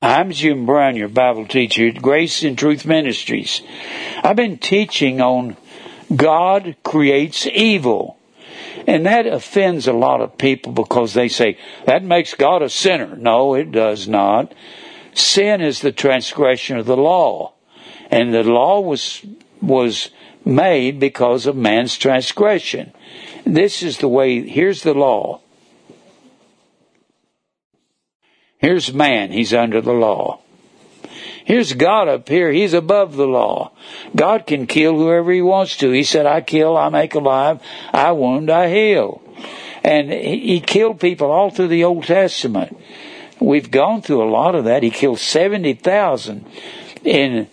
I'm Jim Brown, your Bible teacher at Grace and Truth Ministries. I've been teaching on God creates evil. And that offends a lot of people because they say, that makes God a sinner. No, it does not. Sin is the transgression of the law. And the law was, was made because of man's transgression. This is the way, here's the law. Here's man, he's under the law. Here's God up here, he's above the law. God can kill whoever he wants to. He said, I kill, I make alive, I wound, I heal. And he killed people all through the Old Testament. We've gone through a lot of that. He killed 70,000 in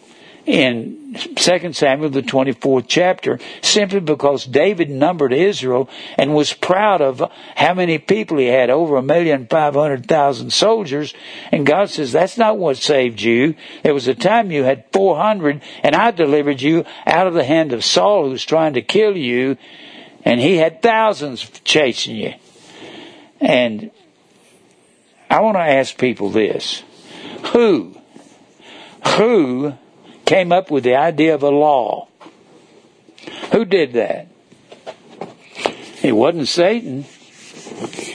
in 2 Samuel, the 24th chapter, simply because David numbered Israel and was proud of how many people he had, over a million five hundred thousand soldiers. And God says, that's not what saved you. There was a time you had 400 and I delivered you out of the hand of Saul who's trying to kill you and he had thousands chasing you. And I want to ask people this. Who, who came up with the idea of a law. Who did that? It wasn't Satan.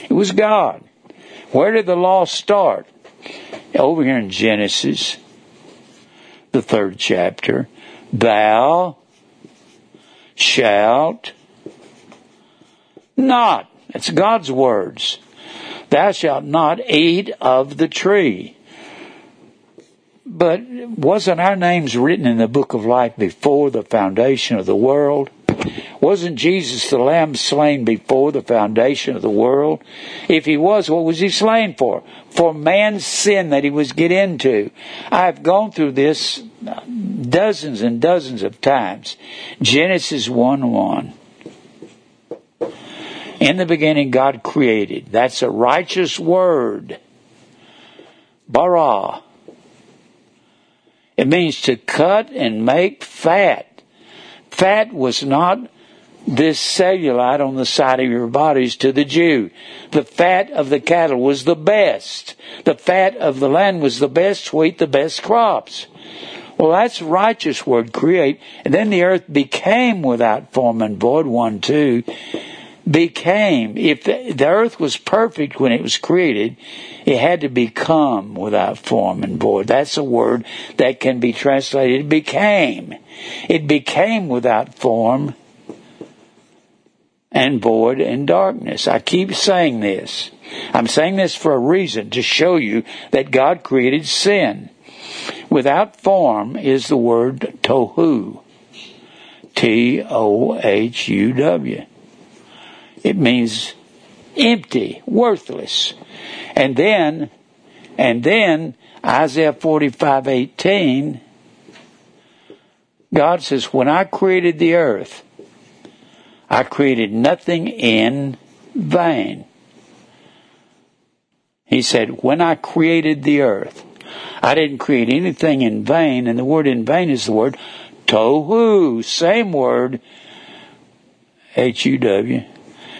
It was God. Where did the law start? Over here in Genesis, the third chapter. Thou shalt not. It's God's words. Thou shalt not eat of the tree. But wasn't our names written in the book of life before the foundation of the world? Wasn't Jesus the Lamb slain before the foundation of the world? If he was, what was he slain for? For man's sin that he was get into. I've gone through this dozens and dozens of times. Genesis 1 1. In the beginning, God created. That's a righteous word. Bara. It means to cut and make fat. Fat was not this cellulite on the side of your bodies to the Jew. The fat of the cattle was the best. The fat of the land was the best wheat, the best crops. Well, that's righteous word, create. And then the earth became without form and void, one, two became, if the, the earth was perfect when it was created, it had to become without form and void. That's a word that can be translated It became. It became without form and void and darkness. I keep saying this. I'm saying this for a reason to show you that God created sin. Without form is the word tohu. T O H U W. It means empty, worthless. And then, and then Isaiah 45, 18, God says, when I created the earth, I created nothing in vain. He said, when I created the earth, I didn't create anything in vain, and the word in vain is the word tohu, same word, H-U-W,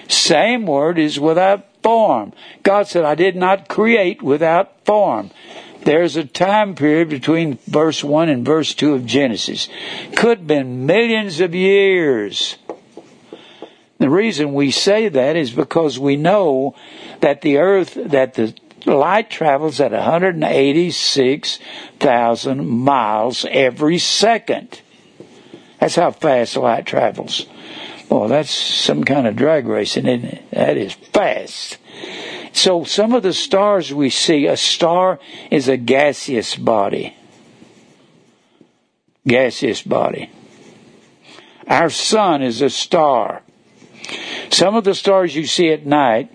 same word is without form. God said, I did not create without form. There's a time period between verse 1 and verse 2 of Genesis. Could have been millions of years. The reason we say that is because we know that the earth, that the light travels at 186,000 miles every second. That's how fast light travels. Oh, that's some kind of drag racing, isn't it? That is fast. So some of the stars we see, a star is a gaseous body. Gaseous body. Our sun is a star. Some of the stars you see at night,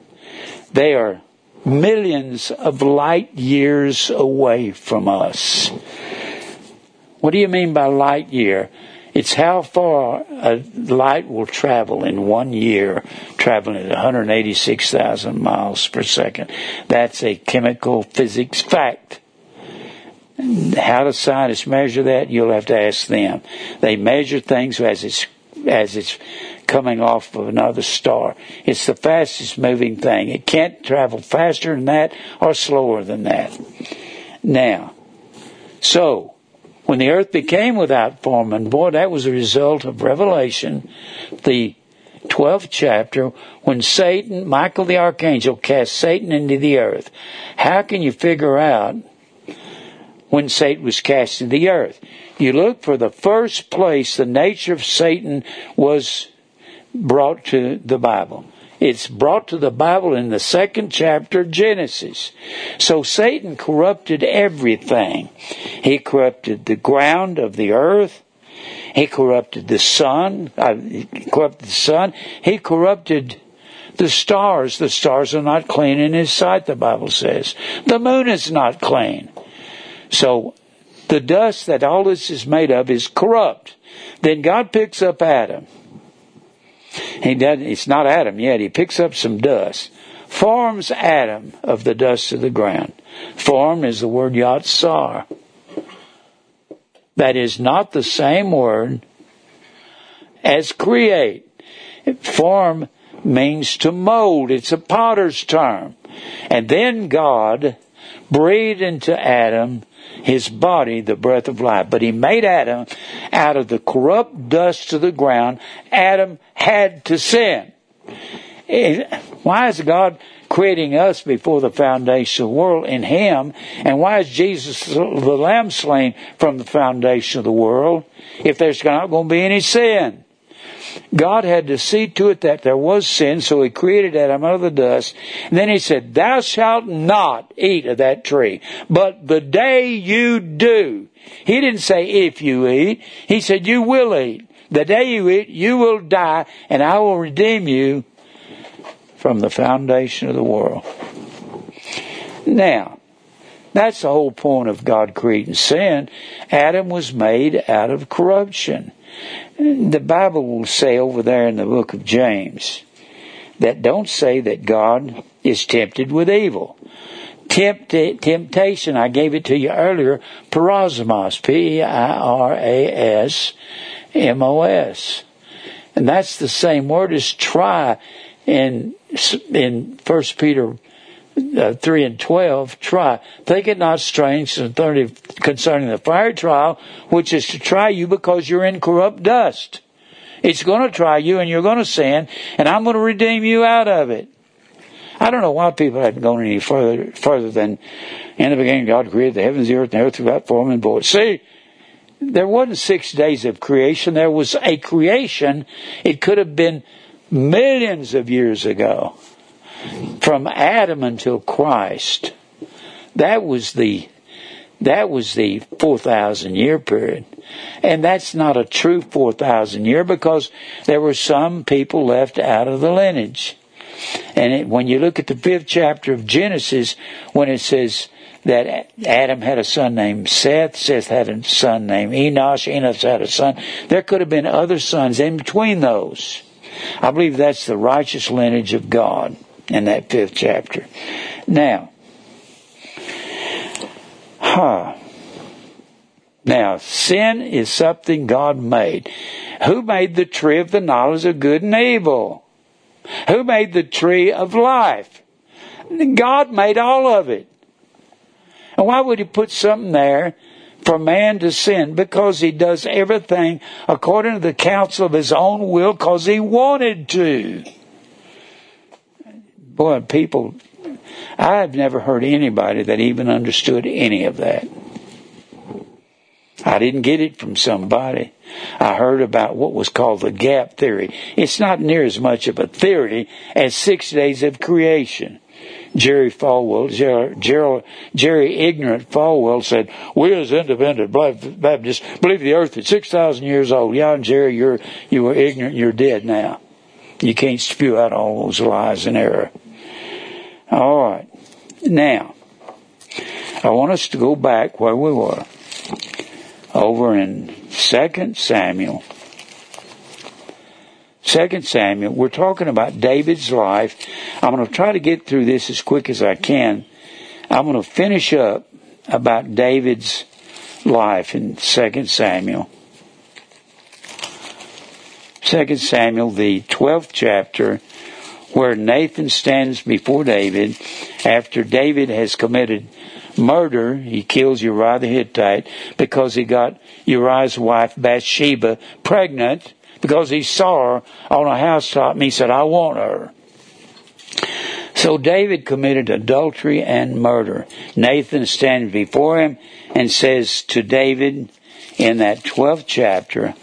they are millions of light years away from us. What do you mean by light year? It's how far a light will travel in one year, traveling at 186,000 miles per second. That's a chemical physics fact. How do scientists measure that? You'll have to ask them. They measure things as it's as it's coming off of another star. It's the fastest moving thing. It can't travel faster than that or slower than that. Now, so, when the earth became without form, and boy, that was a result of Revelation, the 12th chapter, when Satan, Michael the archangel, cast Satan into the earth. How can you figure out when Satan was cast into the earth? You look for the first place the nature of Satan was brought to the Bible. It's brought to the Bible in the second chapter of Genesis. So Satan corrupted everything. He corrupted the ground of the earth. He corrupted the sun. Uh, he corrupted the sun. He corrupted the stars. The stars are not clean in his sight, the Bible says. The moon is not clean. So the dust that all this is made of is corrupt. Then God picks up Adam. He does it's not Adam yet. He picks up some dust. Forms Adam of the dust of the ground. Form is the word yatsar. That is not the same word as create. Form means to mold. It's a potter's term. And then God breathed into Adam his body the breath of life. But he made Adam out of the corrupt dust of the ground. Adam had to sin. Why is God creating us before the foundation of the world in Him? And why is Jesus the Lamb slain from the foundation of the world if there's not going to be any sin? God had to see to it that there was sin, so He created Adam out of the dust. And then He said, Thou shalt not eat of that tree, but the day you do. He didn't say if you eat, He said, You will eat. The day you eat, you will die, and I will redeem you from the foundation of the world. Now, that's the whole point of God creating sin. Adam was made out of corruption. The Bible will say over there in the book of James that don't say that God is tempted with evil. Tempt, temptation, I gave it to you earlier, parasmos, P-I-R-A-S-M-O-S. And that's the same word as try in, in 1 Peter uh, 3 and 12, try. Think it not strange concerning the fire trial, which is to try you because you're in corrupt dust. It's going to try you and you're going to sin, and I'm going to redeem you out of it. I don't know why people hadn't gone any further, further than in the beginning God created the heavens, the earth, and the earth without form and void. See, there wasn't six days of creation. There was a creation. It could have been millions of years ago from Adam until Christ. That was the that was the 4,000 year period. And that's not a true 4,000 year because there were some people left out of the lineage. And it, when you look at the fifth chapter of Genesis, when it says that Adam had a son named Seth, Seth had a son named Enosh, Enosh had a son, there could have been other sons in between those. I believe that's the righteous lineage of God in that fifth chapter. Now, huh. Now, sin is something God made. Who made the tree of the knowledge of good and evil? Who made the tree of life? God made all of it. And why would He put something there for man to sin? Because He does everything according to the counsel of His own will because He wanted to boy, people, I've never heard anybody that even understood any of that. I didn't get it from somebody. I heard about what was called the gap theory. It's not near as much of a theory as six days of creation. Jerry Falwell, Jerry, Jerry Ignorant Falwell said, "We as independent Baptists believe the Earth is six thousand years old." Yeah, and Jerry, you're you were ignorant. You're dead now. You can't spew out all those lies and error. All right. Now, I want us to go back where we were. Over in 2 Samuel. 2 Samuel, we're talking about David's life. I'm going to try to get through this as quick as I can. I'm going to finish up about David's life in 2 Samuel. 2 Samuel, the 12th chapter, where Nathan stands before David after David has committed murder. He kills Uriah the Hittite because he got Uriah's wife Bathsheba pregnant because he saw her on a housetop and he said, I want her. So David committed adultery and murder. Nathan stands before him and says to David in that 12th chapter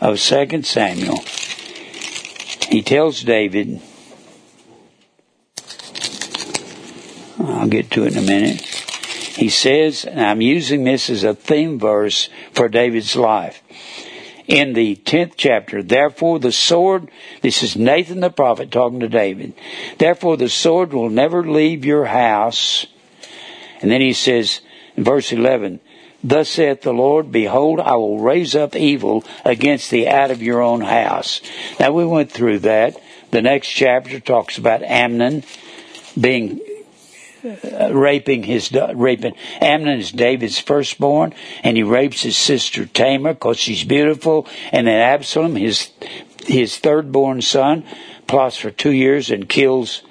of 2 Samuel, he tells David, I'll get to it in a minute. He says, and I'm using this as a theme verse for David's life. In the 10th chapter, therefore the sword, this is Nathan the prophet talking to David, therefore the sword will never leave your house. And then he says, in verse 11, Thus saith the Lord, Behold, I will raise up evil against thee out of your own house. Now we went through that. The next chapter talks about Amnon being raping his raping Amnon is David's firstborn, and he rapes his sister Tamar because she's beautiful, and then Absalom, his his thirdborn son, plots for two years and kills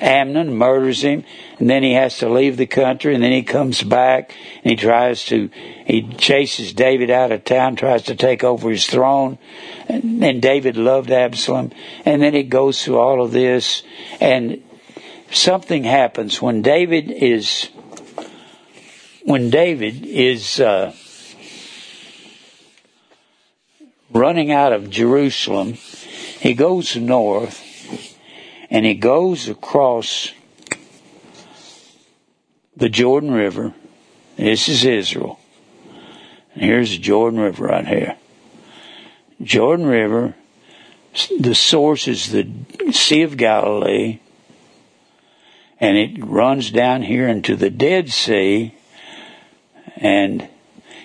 Amnon, murders him, and then he has to leave the country, and then he comes back and he tries to he chases David out of town, tries to take over his throne, and, and David loved Absalom, and then he goes through all of this and something happens when David is when David is uh, running out of Jerusalem. He goes north and he goes across the Jordan River. This is Israel. And here's the Jordan River right here. Jordan River, the source is the Sea of Galilee and it runs down here into the Dead Sea, and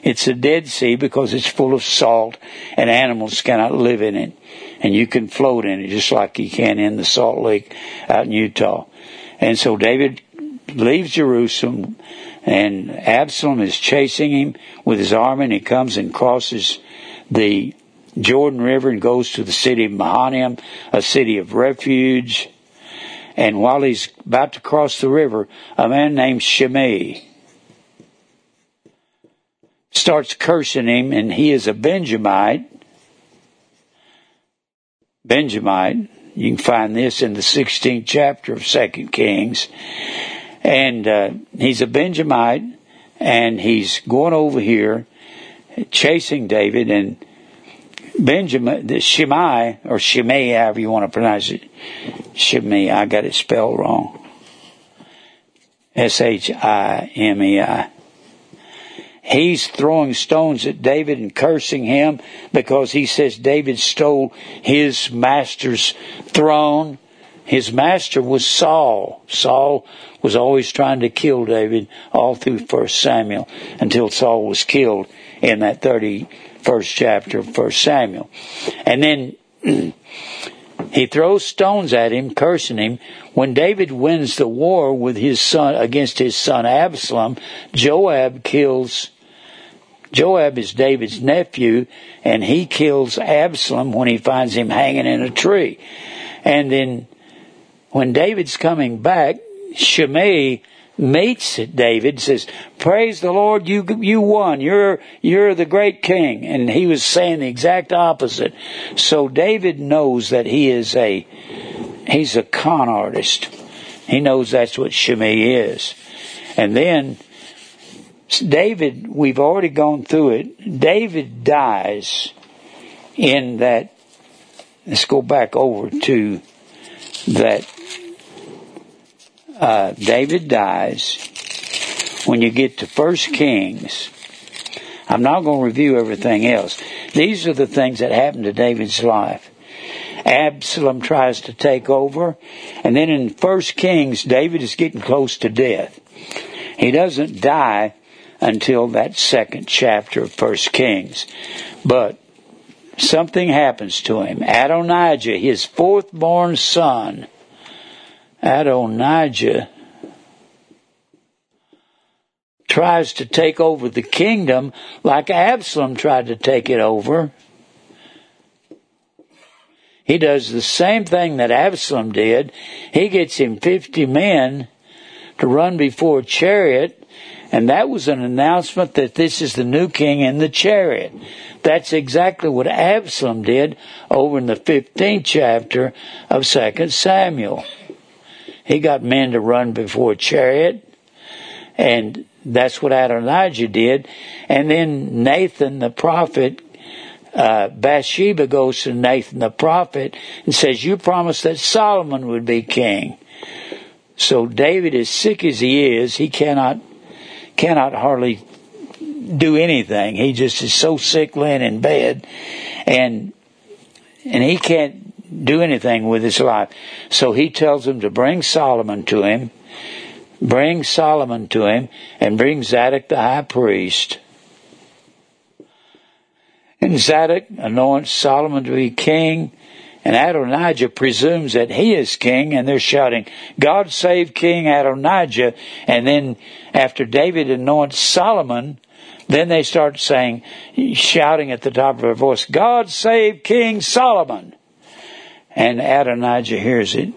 it's a Dead Sea because it's full of salt, and animals cannot live in it, and you can float in it just like you can in the Salt Lake out in Utah. And so David leaves Jerusalem, and Absalom is chasing him with his army, and he comes and crosses the Jordan River and goes to the city of Mahanaim, a city of refuge. And while he's about to cross the river, a man named Shimei starts cursing him, and he is a Benjamite. Benjamite. You can find this in the 16th chapter of Second Kings. And uh, he's a Benjamite, and he's going over here chasing David, and Benjamin, the Shimei, or Shimei, however you want to pronounce it. Shimei, I got it spelled wrong. S-H-I-M-E-I. He's throwing stones at David and cursing him because he says David stole his master's throne. His master was Saul. Saul was always trying to kill David all through First Samuel until Saul was killed in that 30 first chapter of First Samuel. And then he throws stones at him, cursing him. When David wins the war with his son against his son Absalom, Joab kills Joab is David's nephew, and he kills Absalom when he finds him hanging in a tree. And then when David's coming back, Shimei meets David, says, "Praise the Lord, you you won. You're you're the great king." And he was saying the exact opposite. So David knows that he is a he's a con artist. He knows that's what Shimei is. And then David, we've already gone through it. David dies in that. Let's go back over to that uh, David dies, when you get to First Kings, I'm not going to review everything else. These are the things that happened to David's life. Absalom tries to take over, and then in First Kings, David is getting close to death. He doesn't die until that second chapter of First Kings, but something happens to him. Adonijah, his fourth born son, Adonijah tries to take over the kingdom like Absalom tried to take it over. He does the same thing that Absalom did. He gets him 50 men to run before a chariot And that was an announcement that this is the new king in the chariot. That's exactly what Absalom did over in the 15th chapter of 2 Samuel. He got men to run before a chariot, and that's what Adonijah did. And then Nathan the prophet, uh, Bathsheba goes to Nathan the prophet and says, You promised that Solomon would be king. So David, as sick as he is, he cannot cannot hardly do anything. He just is so sick laying in bed and and he can't do anything with his life. So he tells them to bring Solomon to him, bring Solomon to him, and bring Zadok the high priest. And Zadok anoints Solomon to be king, and Adonijah presumes that he is king, and they're shouting, God save King Adonijah. And then after David anoints Solomon, then they start saying, shouting at the top of their voice, God save King Solomon. And Adonijah hears it.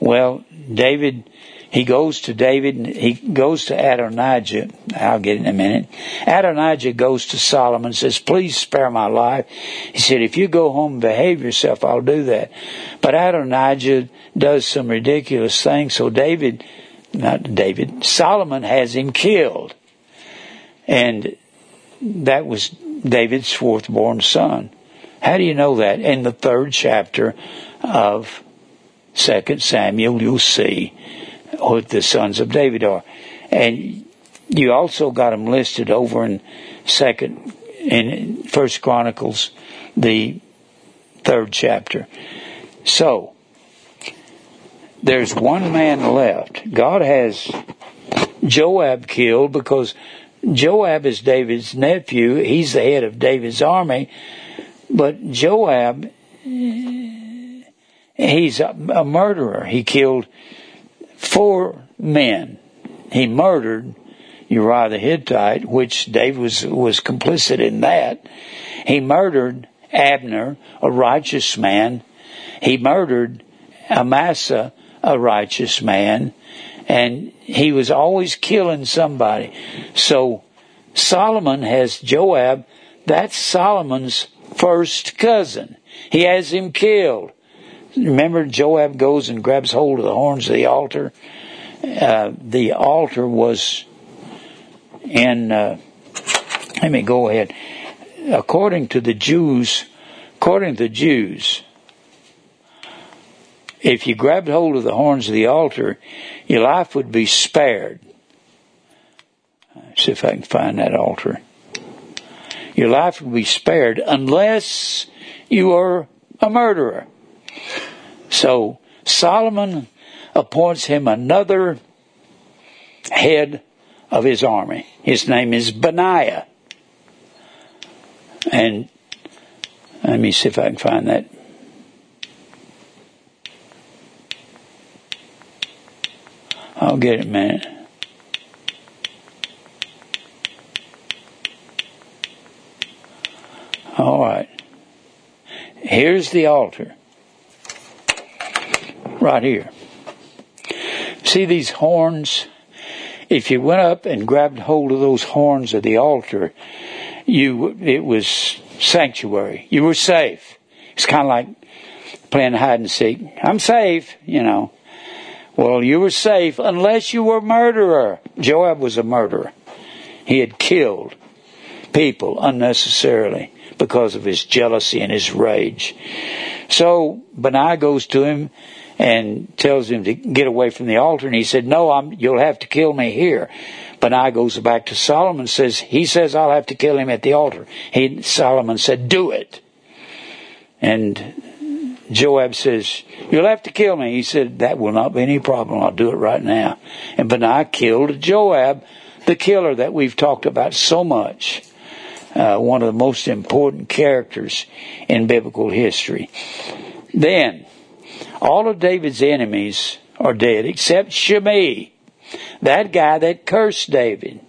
Well, David he goes to David, and he goes to Adonijah. I'll get it in a minute. Adonijah goes to Solomon and says, please spare my life. He said, if you go home and behave yourself, I'll do that. But Adonijah does some ridiculous things, so David, not David, Solomon has him killed. And that was David's fourth born son. How do you know that? In the third chapter of Second Samuel, you'll see what the sons of David are. And you also got them listed over in second in First Chronicles, the third chapter. So there's one man left. God has Joab killed because Joab is David's nephew. He's the head of David's army. But Joab, he's a, a murderer. He killed four men. He murdered Uriah the Hittite, which David was, was complicit in that. He murdered Abner, a righteous man. He murdered Amasa, a righteous man. And he was always killing somebody. So Solomon has Joab. That's Solomon's first cousin. He has him killed. Remember, Joab goes and grabs hold of the horns of the altar. Uh, the altar was in. Uh, let me go ahead. According to the Jews, according to the Jews, if you grabbed hold of the horns of the altar, your life would be spared. Let's see if I can find that altar. Your life would be spared unless you are a murderer. So Solomon appoints him another head of his army. His name is Benaiah. And let me see if I can find that. I'll get it in a minute. All right. Here's the altar right here. See these horns? If you went up and grabbed hold of those horns of the altar, you it was sanctuary. You were safe. It's kind of like playing hide and seek. I'm safe, you know. Well, you were safe unless you were a murderer. Joab was a murderer. He had killed people unnecessarily because of his jealousy and his rage. So Benaiah goes to him and tells him to get away from the altar. And he said, No, I'm, you'll have to kill me here. Benaiah goes back to Solomon and says, He says I'll have to kill him at the altar. He, Solomon said, Do it. And Joab says, You'll have to kill me. He said, That will not be any problem. I'll do it right now. And Benaiah killed Joab, the killer that we've talked about so much. Uh, one of the most important characters in biblical history. Then, all of David's enemies are dead except Shimei, that guy that cursed David.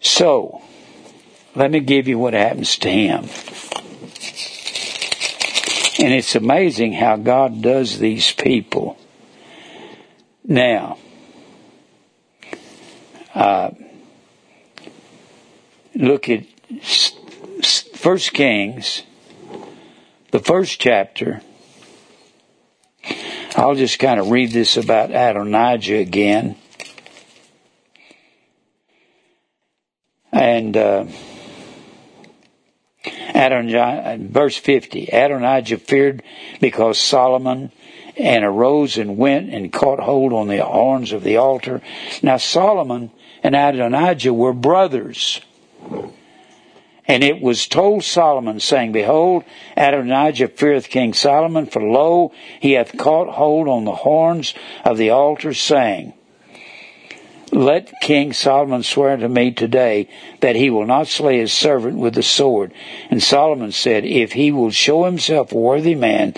So, let me give you what happens to him. And it's amazing how God does these people. Now, uh, look at First Kings, the first chapter. I'll just kind of read this about Adonijah again. And uh, Adonijah, verse 50, Adonijah feared because Solomon and arose and went and caught hold on the horns of the altar. Now Solomon and Adonijah were brothers. And it was told Solomon, saying, Behold, Adonijah feareth King Solomon, for lo, he hath caught hold on the horns of the altar, saying, let King Solomon swear to me today that he will not slay his servant with the sword. And Solomon said, If he will show himself a worthy man,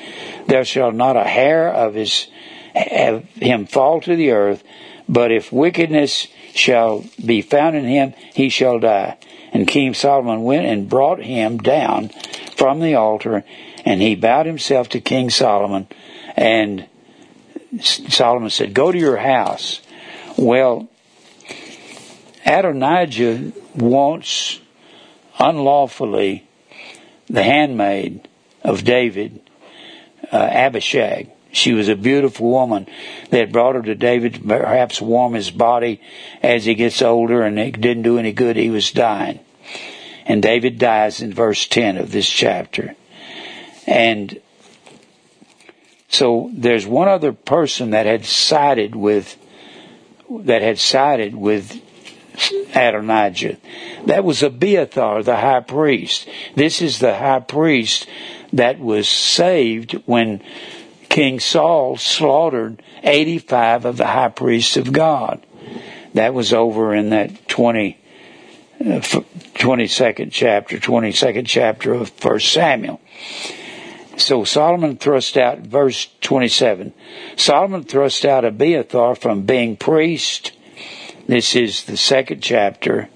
there shall not a hair of his have him fall to the earth, but if wickedness shall be found in him, he shall die. And King Solomon went and brought him down from the altar, and he bowed himself to King Solomon. And Solomon said, Go to your house. Well, Adonijah wants unlawfully the handmaid of David, uh, Abishag. She was a beautiful woman. that brought her to David perhaps warm his body as he gets older, and it didn't do any good. He was dying. And David dies in verse 10 of this chapter. And so there's one other person that had sided with, that had sided with Adonijah. That was Abiathar, the high priest. This is the high priest that was saved when King Saul slaughtered 85 of the high priests of God. That was over in that 20, uh, 22nd chapter, 22nd chapter of 1 Samuel. So Solomon thrust out, verse 27, Solomon thrust out Abiathar from being priest this is the second chapter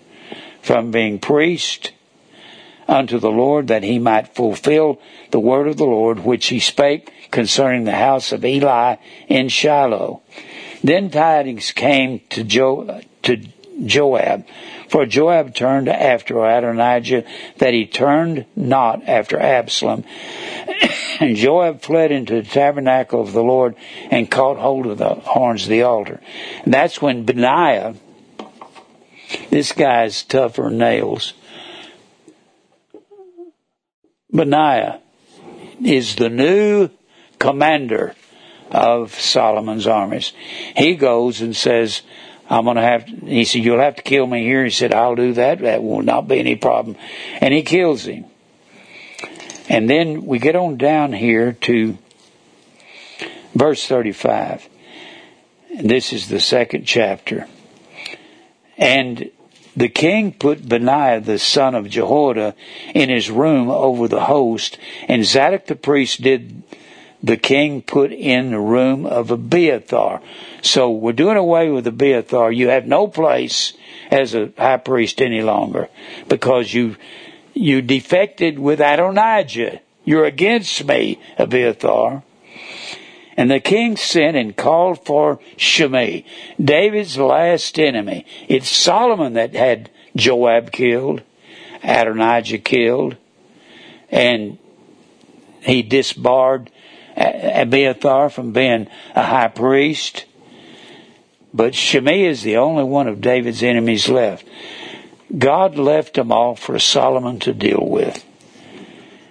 from being priest unto the Lord that he might fulfill the word of the Lord which he spake concerning the house of Eli in Shiloh. Then tidings came to, jo- to Joab, for Joab turned after Adonijah, that he turned not after Absalom. and Joab fled into the tabernacle of the Lord and caught hold of the horns of the altar. And that's when Benaiah, this guy's tougher nails. Benaiah is the new commander of Solomon's armies. He goes and says, I'm going to have, he said, you'll have to kill me here. He said, I'll do that. That will not be any problem. And he kills him. And then we get on down here to verse 35. This is the second chapter. And the king put Benaiah the son of Jehoiada in his room over the host, and Zadok the priest did the king put in the room of Abiathar. So we're doing away with Abiathar. You have no place as a high priest any longer because you you defected with Adonijah. You're against me, Abiathar. And the king sent and called for Shimei, David's last enemy. It's Solomon that had Joab killed, Adonijah killed, and he disbarred Abiathar from being a high priest. But Shimei is the only one of David's enemies left. God left them all for Solomon to deal with.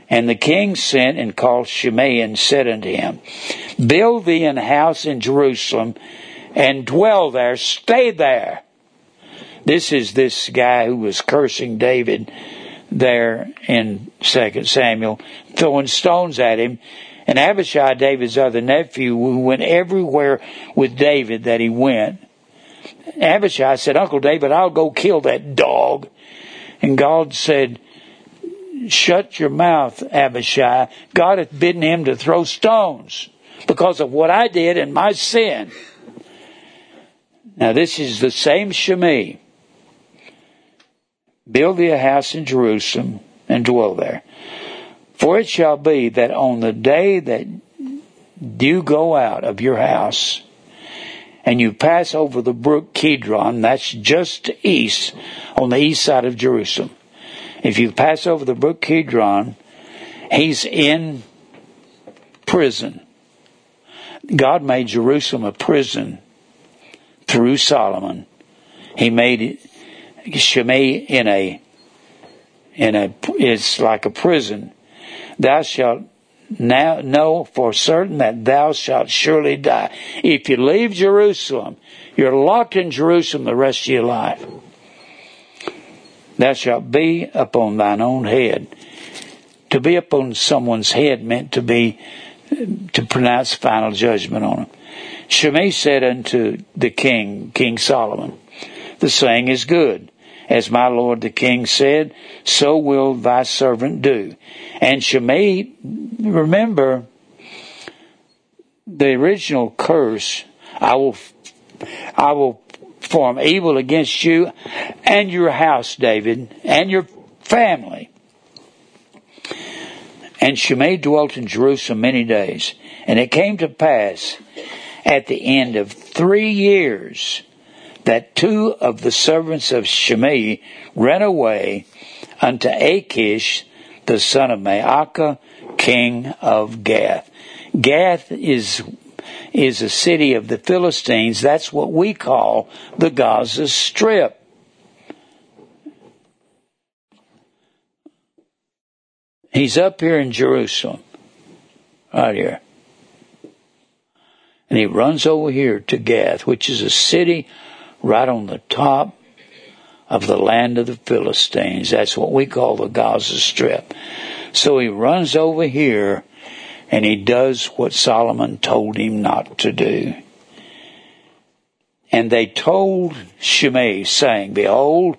And the king sent and called Shimei and said unto him, Build thee an house in Jerusalem and dwell there, stay there. This is this guy who was cursing David there in 2 Samuel, throwing stones at him. And Abishai, David's other nephew, who went everywhere with David that he went. Abishai said, Uncle David, I'll go kill that dog. And God said, Shut your mouth, Abishai. God hath bidden him to throw stones because of what I did and my sin. Now, this is the same Shimei. Build thee a house in Jerusalem and dwell there. For it shall be that on the day that you go out of your house and you pass over the brook Kidron, that's just east, on the east side of Jerusalem If you pass over the brook Kidron, he's in prison. God made Jerusalem a prison through Solomon. He made Shimei in a in a it's like a prison. Thou shalt now know for certain that thou shalt surely die. If you leave Jerusalem, you're locked in Jerusalem the rest of your life. Thou shalt be upon thine own head. To be upon someone's head meant to be to pronounce final judgment on him. Shimei said unto the king, King Solomon, The saying is good. As my lord the king said, so will thy servant do. And Shimei, remember, the original curse, I will, I will form evil against you and your house, David, and your family. And Shimei dwelt in Jerusalem many days. And it came to pass at the end of three years that two of the servants of Shimei ran away unto Achish, the son of Maacah, king of Gath. Gath is is a city of the Philistines. That's what we call the Gaza Strip. He's up here in Jerusalem, right here. And he runs over here to Gath, which is a city right on the top of the land of the Philistines. That's what we call the Gaza Strip. So he runs over here and he does what Solomon told him not to do. And they told Shimei, saying, Behold,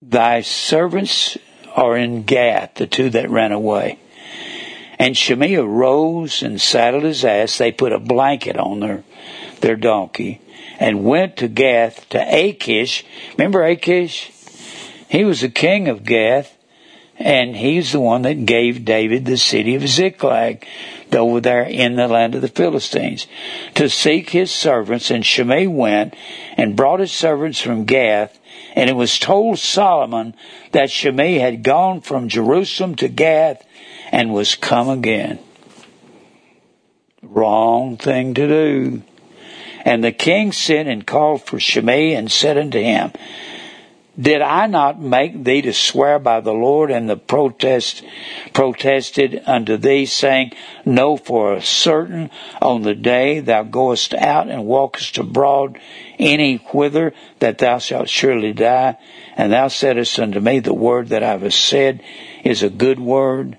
thy servants are in Gath, the two that ran away. And Shimei arose and saddled his ass. They put a blanket on their, their donkey and went to Gath to Achish. Remember Achish? He was the king of Gath and he's the one that gave David the city of Ziklag over there in the land of the Philistines to seek his servants. And Shimei went and brought his servants from Gath. And it was told Solomon that Shimei had gone from Jerusalem to Gath and was come again. Wrong thing to do. And the king sent and called for Shimei and said unto him, Did I not make thee to swear by the Lord and the protest protested unto thee, saying, Know for a certain on the day thou goest out and walkest abroad any whither that thou shalt surely die? And thou saidst unto me, The word that I have said is a good word.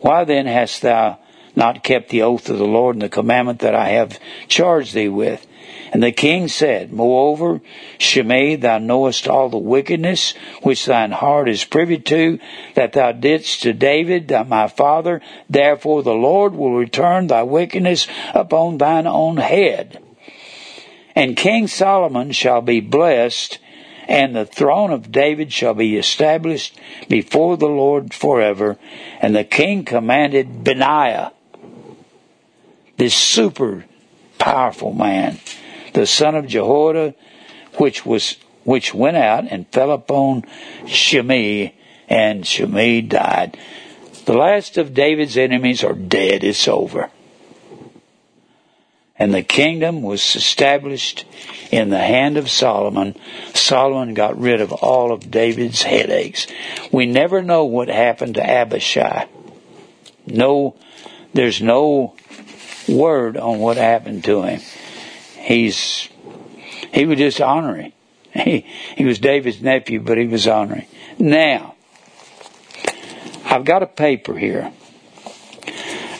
Why then hast thou not kept the oath of the Lord and the commandment that I have charged thee with? And the king said, Moreover, Shimei, thou knowest all the wickedness which thine heart is privy to, that thou didst to David, my father. Therefore the Lord will return thy wickedness upon thine own head. And King Solomon shall be blessed and the throne of David shall be established before the Lord forever. And the king commanded Benaiah, this super powerful man, the son of Jehoiada, which was which went out and fell upon Shimei, and Shimei died. The last of David's enemies are dead. It's over and the kingdom was established in the hand of Solomon. Solomon got rid of all of David's headaches. We never know what happened to Abishai. No, there's no word on what happened to him. He's, he was just honoring. He, he was David's nephew, but he was honoring. Now, I've got a paper here.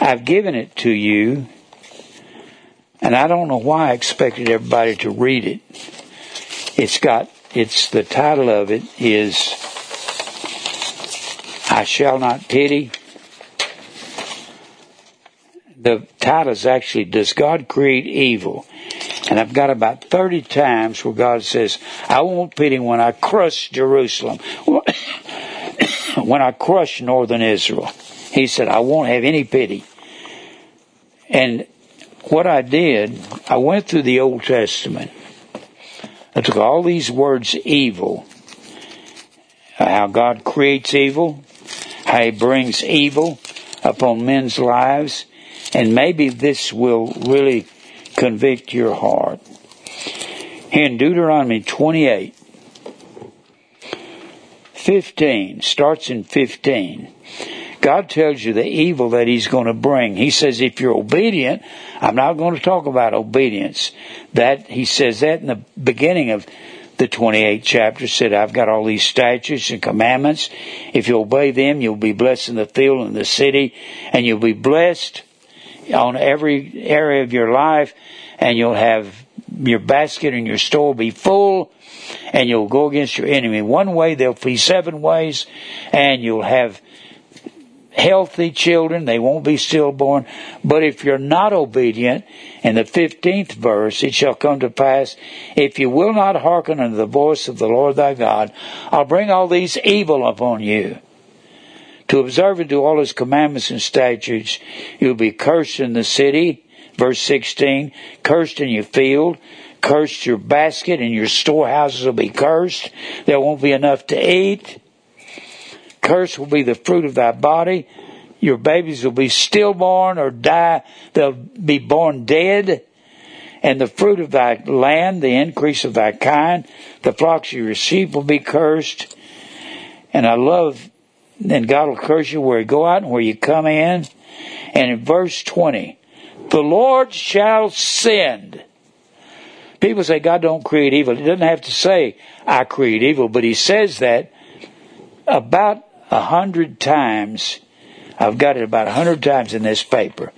I've given it to you and I don't know why I expected everybody to read it. It's got, it's, the title of it is, I Shall Not Pity. The title is actually, Does God Create Evil? And I've got about 30 times where God says, I won't pity when I crush Jerusalem, when I crush northern Israel. He said, I won't have any pity. And what I did, I went through the Old Testament. I took all these words evil uh, how God creates evil, how He brings evil upon men's lives, and maybe this will really convict your heart. Here in Deuteronomy 28, 15, starts in 15. God tells you the evil that He's going to bring. He says, if you're obedient, I'm not going to talk about obedience. That, He says that in the beginning of the 28th chapter said, I've got all these statutes and commandments. If you obey them, you'll be blessed in the field and the city, and you'll be blessed on every area of your life, and you'll have your basket and your store be full, and you'll go against your enemy one way, they'll flee seven ways, and you'll have healthy children, they won't be stillborn. But if you're not obedient, in the 15th verse, it shall come to pass, if you will not hearken unto the voice of the Lord thy God, I'll bring all these evil upon you. To observe and do all his commandments and statutes, you'll be cursed in the city, verse 16, cursed in your field, cursed your basket and your storehouses will be cursed. There won't be enough to eat. Cursed will be the fruit of thy body. Your babies will be stillborn or die. They'll be born dead. And the fruit of thy land, the increase of thy kind, the flocks your sheep will be cursed. And I love, and God will curse you where you go out and where you come in. And in verse 20, the Lord shall send. People say God don't create evil. He doesn't have to say, I create evil, but he says that about a hundred times. I've got it about a hundred times in this paper.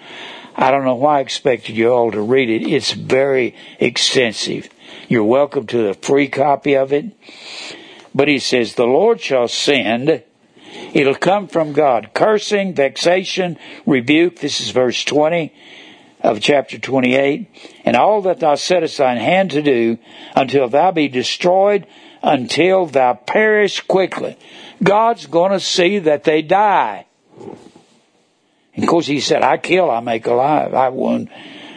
I don't know why I expected you all to read it. It's very extensive. You're welcome to a free copy of it. But he says, the Lord shall send. It'll come from God. Cursing, vexation, rebuke. This is verse 20 of chapter 28. And all that thou settest thine hand to do until thou be destroyed, until thou perish quickly. God's going to see that they die. And of course, he said, I kill, I make alive, I wound,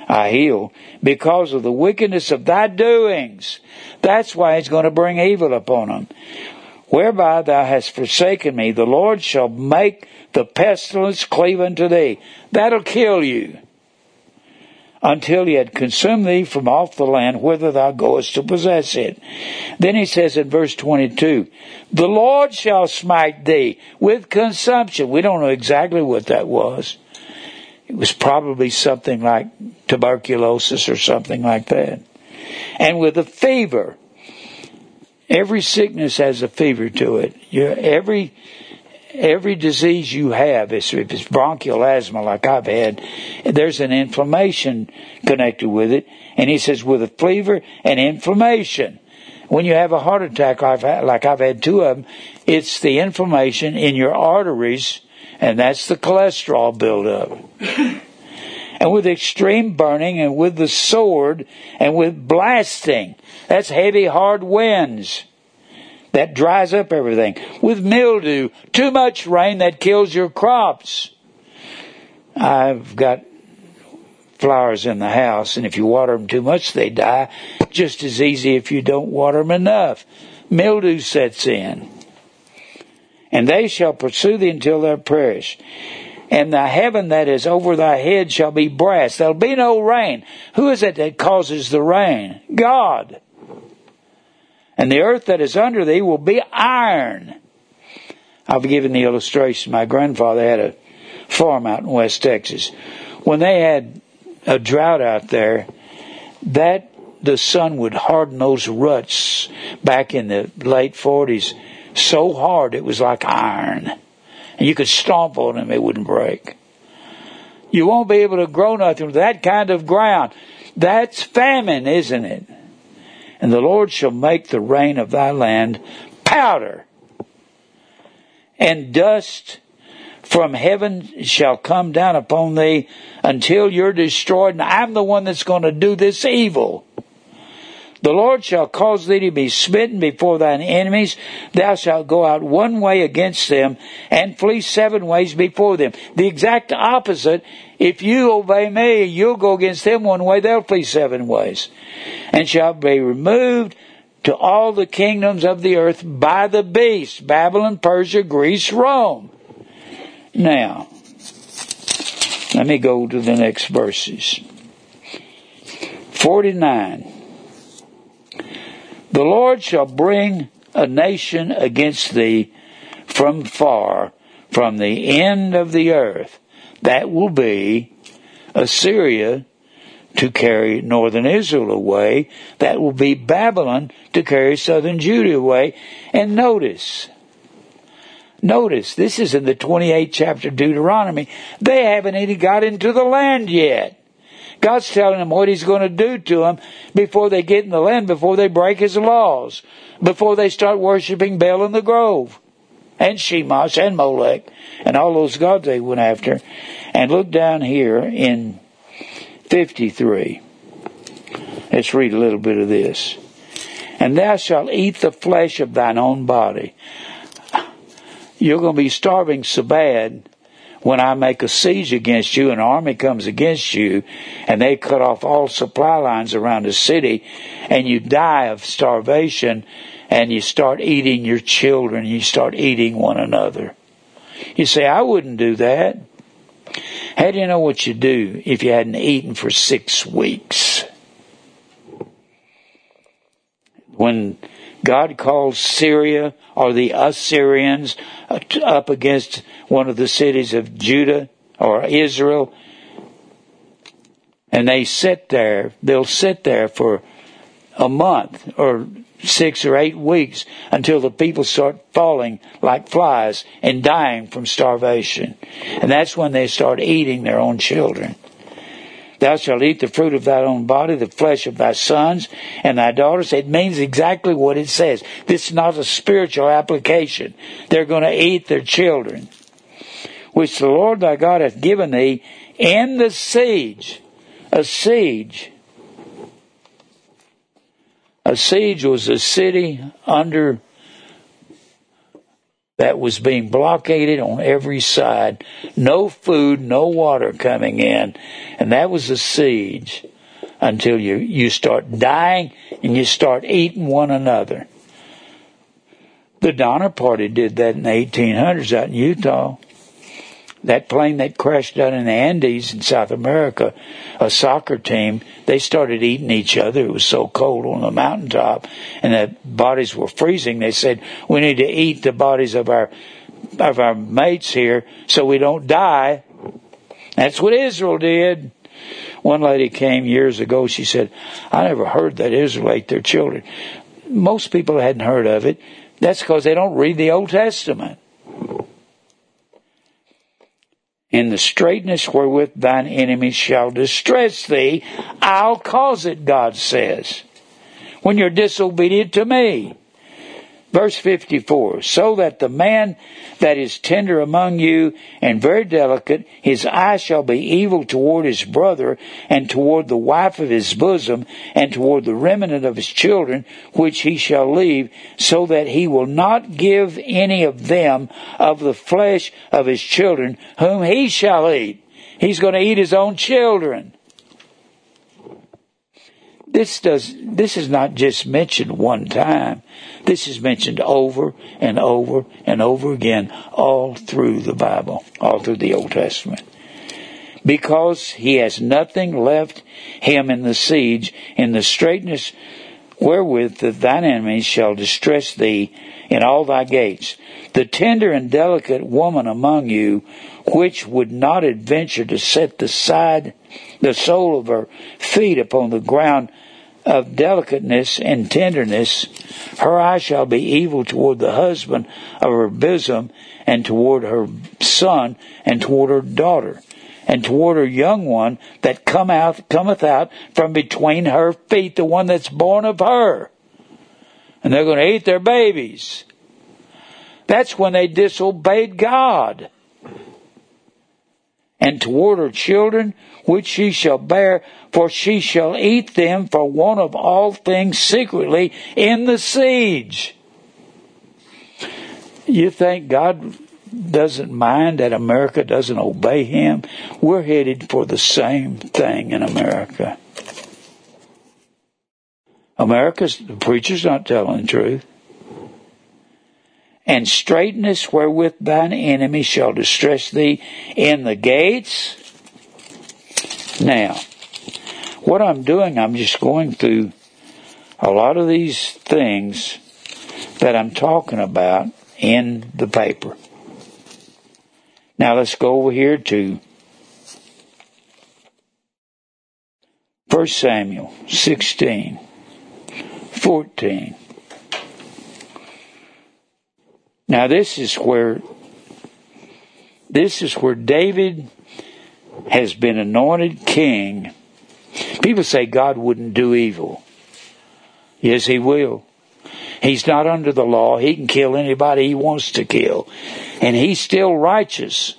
I heal. Because of the wickedness of thy doings. That's why he's going to bring evil upon them. Whereby thou hast forsaken me, the Lord shall make the pestilence cleave unto thee. That'll kill you until he had consumed thee from off the land whither thou goest to possess it. Then he says in verse 22, the Lord shall smite thee with consumption. We don't know exactly what that was. It was probably something like tuberculosis or something like that. And with a fever. Every sickness has a fever to it. every every disease you have, if it's bronchial asthma like I've had, there's an inflammation connected with it. And he says with a fever and inflammation. When you have a heart attack like I've had two of them, it's the inflammation in your arteries and that's the cholesterol buildup. and with extreme burning and with the sword and with blasting. That's heavy, hard winds that dries up everything. With mildew, too much rain that kills your crops. I've got flowers in the house, and if you water them too much, they die. Just as easy if you don't water them enough. Mildew sets in. And they shall pursue thee until they perish. And the heaven that is over thy head shall be brass. There'll be no rain. Who is it that causes the rain? God and the earth that is under thee will be iron. I've given the illustration. My grandfather had a farm out in West Texas. When they had a drought out there, that the sun would harden those ruts back in the late 40s so hard it was like iron. And you could stomp on them, it wouldn't break. You won't be able to grow nothing with that kind of ground. That's famine, isn't it? And the Lord shall make the rain of thy land powder, and dust from heaven shall come down upon thee until you're destroyed, and I'm the one that's going to do this evil. The Lord shall cause thee to be smitten before thine enemies. Thou shalt go out one way against them and flee seven ways before them. The exact opposite. If you obey me, you'll go against them one way, they'll flee seven ways. And shall be removed to all the kingdoms of the earth by the beast Babylon, Persia, Greece, Rome. Now, let me go to the next verses. 49. The Lord shall bring a nation against thee from far, from the end of the earth. That will be Assyria to carry northern Israel away. That will be Babylon to carry southern Judah away. And notice, notice, this is in the 28th chapter of Deuteronomy. They haven't even got into the land yet. God's telling them what He's going to do to them before they get in the land, before they break His laws, before they start worshiping Baal in the grove, and Chemosh and Molech, and all those gods they went after. And look down here in 53. Let's read a little bit of this. And thou shalt eat the flesh of thine own body. You're going to be starving so bad when I make a siege against you, an army comes against you, and they cut off all supply lines around the city, and you die of starvation, and you start eating your children, you start eating one another. You say, I wouldn't do that. How do you know what you'd do if you hadn't eaten for six weeks? When God calls Syria or the Assyrians uh, up against one of the cities of Judah or Israel, and they sit there, they'll sit there for a month or six or eight weeks until the people start falling like flies and dying from starvation. And that's when they start eating their own children. Thou shalt eat the fruit of thy own body, the flesh of thy sons and thy daughters. It means exactly what it says. This is not a spiritual application. They're going to eat their children, which the Lord thy God hath given thee in the siege. A siege a siege was a city under that was being blockaded on every side. No food, no water coming in. And that was a siege until you, you start dying and you start eating one another. The Donner Party did that in the 1800s out in Utah that plane that crashed down in the Andes in South America, a soccer team, they started eating each other. It was so cold on the mountaintop and the bodies were freezing. They said, we need to eat the bodies of our, of our mates here so we don't die. That's what Israel did. One lady came years ago. She said, I never heard that Israel ate their children. Most people hadn't heard of it. That's because they don't read the Old Testament in the straitness wherewith thine enemies shall distress thee, I'll cause it, God says, when you're disobedient to me. Verse 54, so that the man that is tender among you and very delicate, his eye shall be evil toward his brother and toward the wife of his bosom and toward the remnant of his children, which he shall leave, so that he will not give any of them of the flesh of his children, whom he shall eat. He's going to eat his own children. This does, this is not just mentioned one time. This is mentioned over and over and over again all through the Bible, all through the Old Testament. Because he has nothing left him in the siege, in the straitness wherewith thine enemies shall distress thee in all thy gates. The tender and delicate woman among you, which would not adventure to set the side, the sole of her feet upon the ground of delicateness and tenderness, her eye shall be evil toward the husband of her bosom, and toward her son, and toward her daughter, and toward her young one that come out cometh out from between her feet, the one that's born of her. And they're going to eat their babies. That's when they disobeyed God and toward her children, which she shall bear, for she shall eat them for one of all things secretly in the siege. You think God doesn't mind that America doesn't obey him? We're headed for the same thing in America. America's the preacher's not telling the truth. And straitness wherewith thine enemy shall distress thee in the gates. Now, what I'm doing, I'm just going through a lot of these things that I'm talking about in the paper. Now let's go over here to 1 Samuel 16, 14. Now this is where this is where David has been anointed king. People say God wouldn't do evil. Yes, he will. He's not under the law. He can kill anybody he wants to kill. And he's still righteous.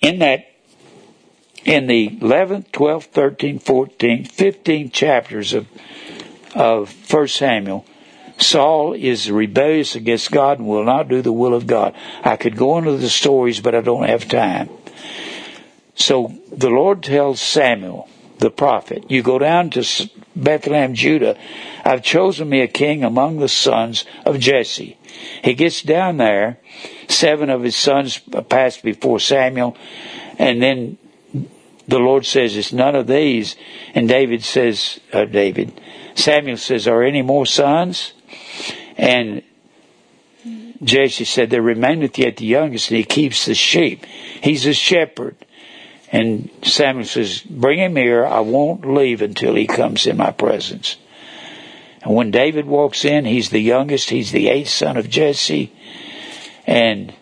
In that in the 11th, 12th, 13th, 14th, 15th chapters of, of 1 Samuel, Saul is rebellious against God and will not do the will of God. I could go into the stories, but I don't have time. So the Lord tells Samuel, the prophet, you go down to Bethlehem, Judah. I've chosen me a king among the sons of Jesse. He gets down there. Seven of his sons passed before Samuel. And then the Lord says, It's none of these. And David says, uh, David, Samuel says, Are any more sons? And Jesse said, There remaineth yet the youngest, and he keeps the sheep. He's a shepherd. And Samuel says, Bring him here. I won't leave until he comes in my presence. And when David walks in, he's the youngest. He's the eighth son of Jesse. And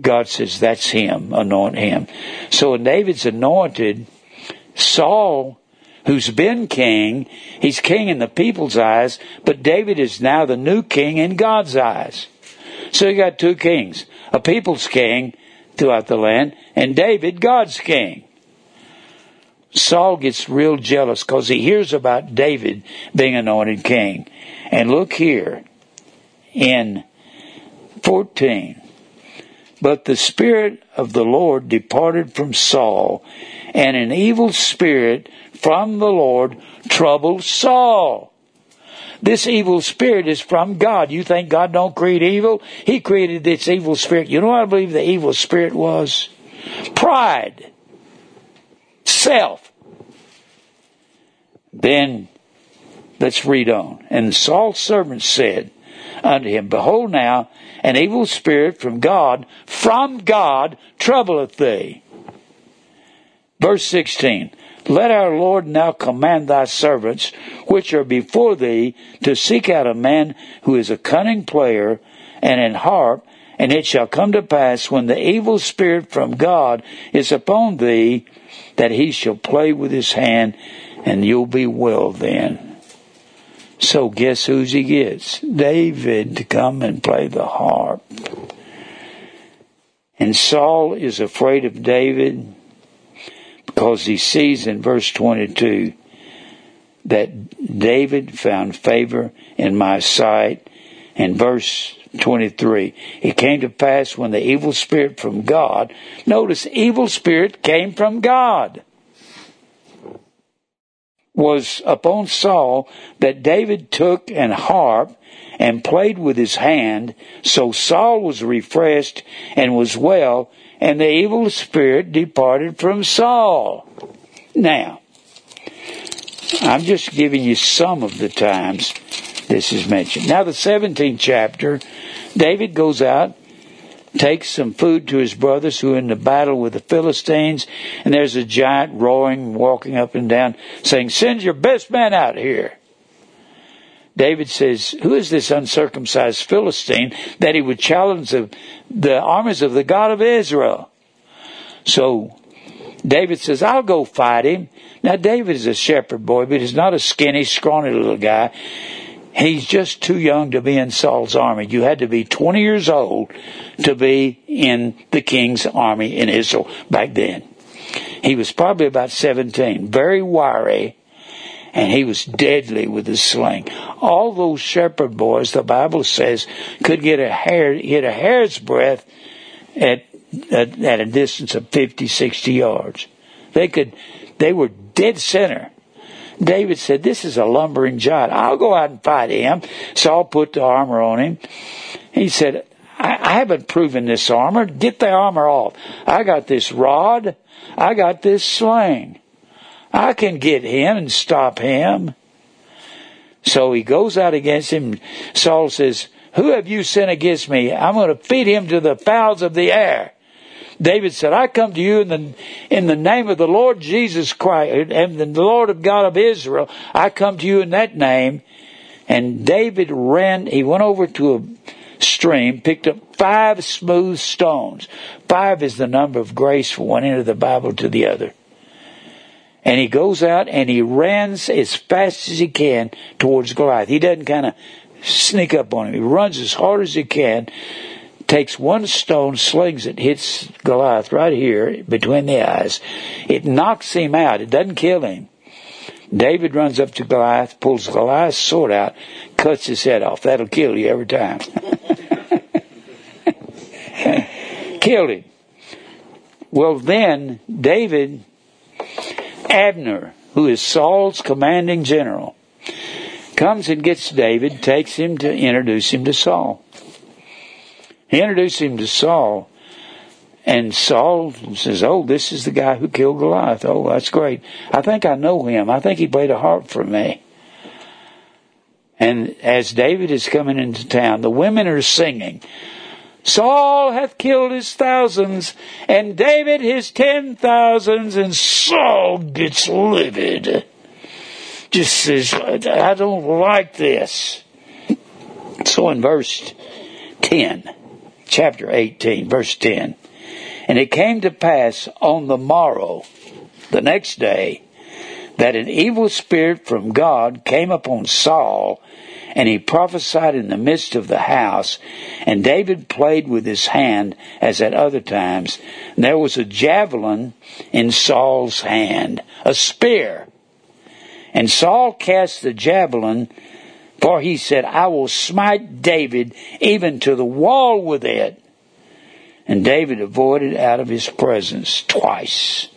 God says, that's him, anoint him. So when David's anointed, Saul, who's been king, he's king in the people's eyes, but David is now the new king in God's eyes. So you got two kings, a people's king throughout the land, and David, God's king. Saul gets real jealous because he hears about David being anointed king. And look here in 14. But the Spirit of the Lord departed from Saul, and an evil spirit from the Lord troubled Saul. This evil spirit is from God. You think God don't create evil? He created this evil spirit. You know what I believe the evil spirit was? Pride. Self. Then, let's read on. And Saul's servant said unto him, Behold now, an evil spirit from God, from God, troubleth thee. Verse 16. Let our Lord now command thy servants, which are before thee, to seek out a man who is a cunning player and an harp, and it shall come to pass when the evil spirit from God is upon thee, that he shall play with his hand, and you'll be well then. So guess who he gets? David to come and play the harp. And Saul is afraid of David because he sees in verse 22 that David found favor in my sight. And verse 23, it came to pass when the evil spirit from God, notice evil spirit came from God was upon Saul that David took an harp and played with his hand. So Saul was refreshed and was well, and the evil spirit departed from Saul. Now, I'm just giving you some of the times this is mentioned. Now, the 17th chapter, David goes out takes some food to his brothers who are in the battle with the Philistines, and there's a giant roaring, walking up and down, saying, Send your best man out here. David says, Who is this uncircumcised Philistine that he would challenge the, the armies of the God of Israel? So David says, I'll go fight him. Now, David is a shepherd boy, but he's not a skinny, scrawny little guy. He's just too young to be in Saul's army. You had to be 20 years old to be in the king's army in Israel back then. He was probably about 17, very wiry, and he was deadly with his sling. All those shepherd boys, the Bible says, could get a hair, hit a hair's breadth at, at, at a distance of 50, 60 yards. They could, they were dead center David said, This is a lumbering giant. I'll go out and fight him. Saul put the armor on him. He said, I, I haven't proven this armor. Get the armor off. I got this rod. I got this sling. I can get him and stop him. So he goes out against him. Saul says, Who have you sent against me? I'm going to feed him to the fowls of the air. David said, I come to you in the, in the name of the Lord Jesus Christ and the Lord of God of Israel. I come to you in that name. And David ran, he went over to a stream, picked up five smooth stones. Five is the number of grace from one end of the Bible to the other. And he goes out and he runs as fast as he can towards Goliath. He doesn't kind of sneak up on him. He runs as hard as he can takes one stone, slings it, hits Goliath right here between the eyes. It knocks him out. It doesn't kill him. David runs up to Goliath, pulls Goliath's sword out, cuts his head off. That'll kill you every time. Killed him. Well, then David, Abner, who is Saul's commanding general, comes and gets David, takes him to introduce him to Saul. He introduced him to Saul, and Saul says, Oh, this is the guy who killed Goliath. Oh, that's great. I think I know him. I think he played a harp for me. And as David is coming into town, the women are singing, Saul hath killed his thousands, and David his ten thousands, and Saul gets livid. Just says, I don't like this. So in verse 10, chapter 18, verse 10. And it came to pass on the morrow, the next day, that an evil spirit from God came upon Saul, and he prophesied in the midst of the house. And David played with his hand as at other times. And there was a javelin in Saul's hand, a spear. And Saul cast the javelin for he said, I will smite David even to the wall with it. And David avoided out of his presence twice.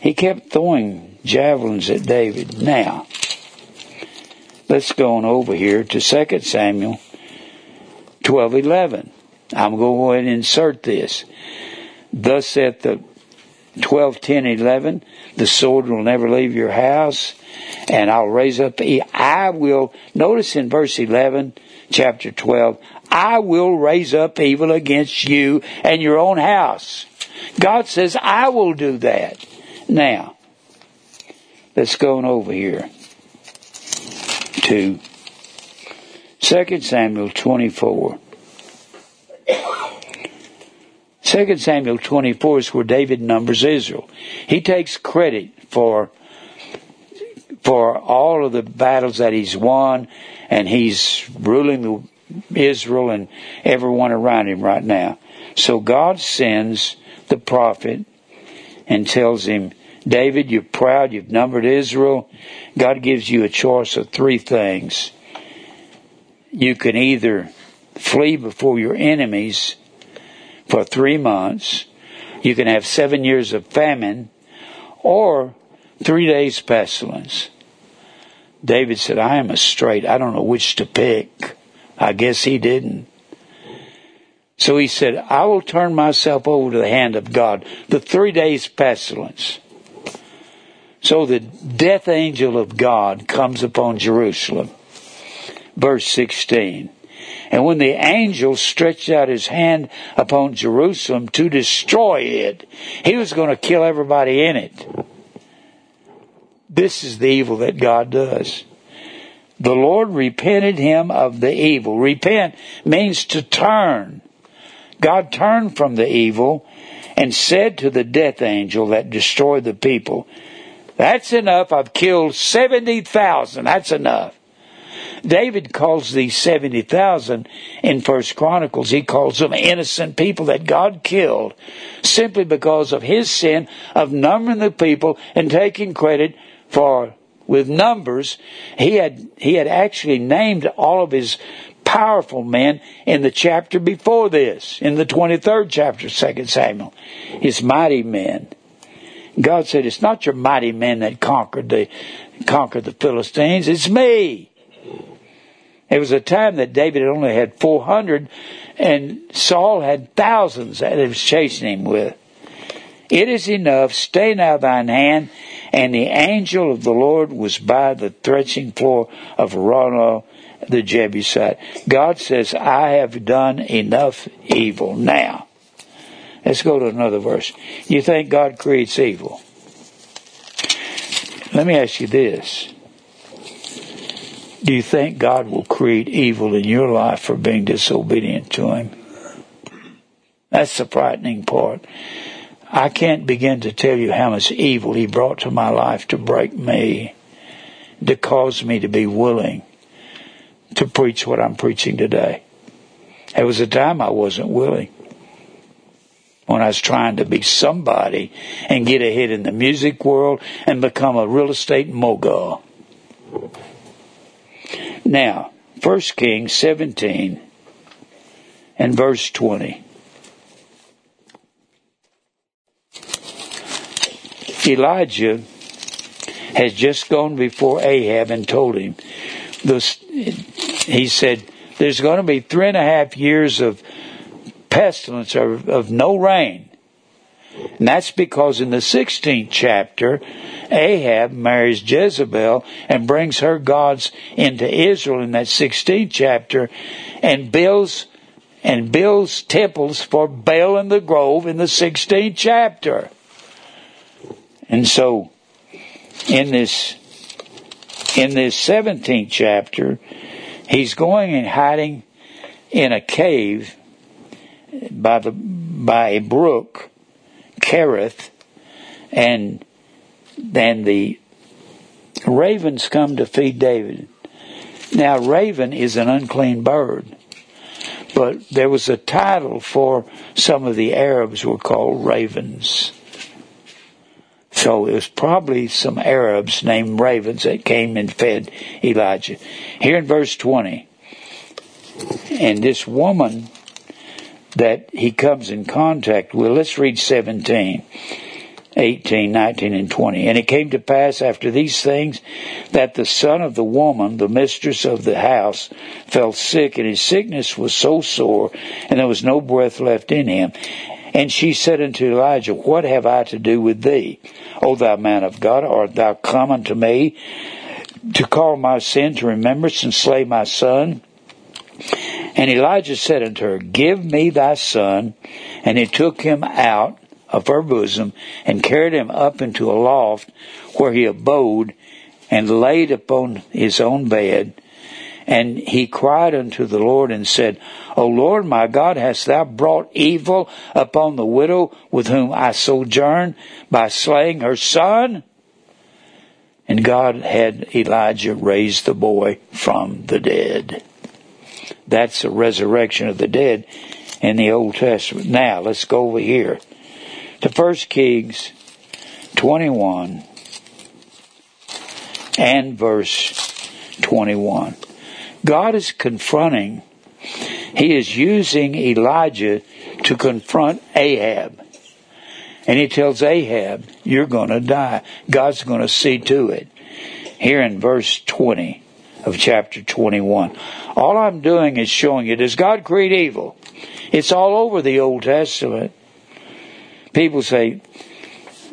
He kept throwing javelins at David. Now, let's go on over here to 2 Samuel 12:11. I'm going to go ahead and insert this. Thus saith the 12, 10, 11, the sword will never leave your house, and I'll raise up, I will, notice in verse 11, chapter 12, I will raise up evil against you and your own house. God says, I will do that. Now, let's go on over here to 2 Samuel 24. 2 Samuel 24 is where David numbers Israel. He takes credit for for all of the battles that he's won, and he's ruling Israel and everyone around him right now. So God sends the prophet and tells him, David, you're proud, you've numbered Israel. God gives you a choice of three things. You can either flee before your enemies for three months. You can have seven years of famine or three days pestilence. David said, I am a straight. I don't know which to pick. I guess he didn't. So he said, I will turn myself over to the hand of God. The three days pestilence. So the death angel of God comes upon Jerusalem. Verse 16. And when the angel stretched out his hand upon Jerusalem to destroy it, he was going to kill everybody in it. This is the evil that God does. The Lord repented him of the evil. Repent means to turn. God turned from the evil and said to the death angel that destroyed the people, That's enough. I've killed 70,000. That's enough. David calls these 70,000 in First Chronicles, he calls them innocent people that God killed simply because of his sin of numbering the people and taking credit for with numbers. He had, he had actually named all of his powerful men in the chapter before this, in the 23rd chapter, 2 Samuel. His mighty men. God said, It's not your mighty men that conquered the conquered the Philistines, it's me. It was a time that David only had four hundred and Saul had thousands that he was chasing him with. It is enough, stay now thine hand, and the angel of the Lord was by the threshing floor of Araunah the Jebusite. God says, I have done enough evil. Now, let's go to another verse. You think God creates evil? Let me ask you this. Do you think God will create evil in your life for being disobedient to Him? That's the frightening part. I can't begin to tell you how much evil He brought to my life to break me, to cause me to be willing to preach what I'm preaching today. There was a time I wasn't willing. When I was trying to be somebody and get ahead in the music world and become a real estate mogul. Now, 1 Kings 17 and verse 20. Elijah has just gone before Ahab and told him, he said, there's going to be three and a half years of pestilence or of no rain. And that's because in the 16th chapter, Ahab marries Jezebel and brings her gods into Israel in that 16th chapter and builds and builds temples for Baal in the Grove in the 16th chapter. And so in this in this 17th chapter, he's going and hiding in a cave by the by a brook, Kerith, and then the ravens come to feed David. Now, raven is an unclean bird, but there was a title for some of the Arabs were called ravens. So it was probably some Arabs named ravens that came and fed Elijah. Here in verse 20, and this woman that he comes in contact with, let's read 17. 18, 19, and 20. And it came to pass after these things that the son of the woman, the mistress of the house, fell sick, and his sickness was so sore, and there was no breath left in him. And she said unto Elijah, What have I to do with thee, O thou man of God? Art thou come unto me to call my sin to remembrance and slay my son? And Elijah said unto her, Give me thy son. And he took him out of her bosom and carried him up into a loft where he abode and laid upon his own bed. And he cried unto the Lord and said, O Lord my God, hast thou brought evil upon the widow with whom I sojourn by slaying her son? And God had Elijah raise the boy from the dead. That's the resurrection of the dead in the Old Testament. Now, let's go over here to 1 Kings 21 and verse 21. God is confronting, He is using Elijah to confront Ahab. And he tells Ahab, You're going to die. God's going to see to it. Here in verse 20 of chapter 21. All I'm doing is showing you, does God create evil? It's all over the Old Testament. People say,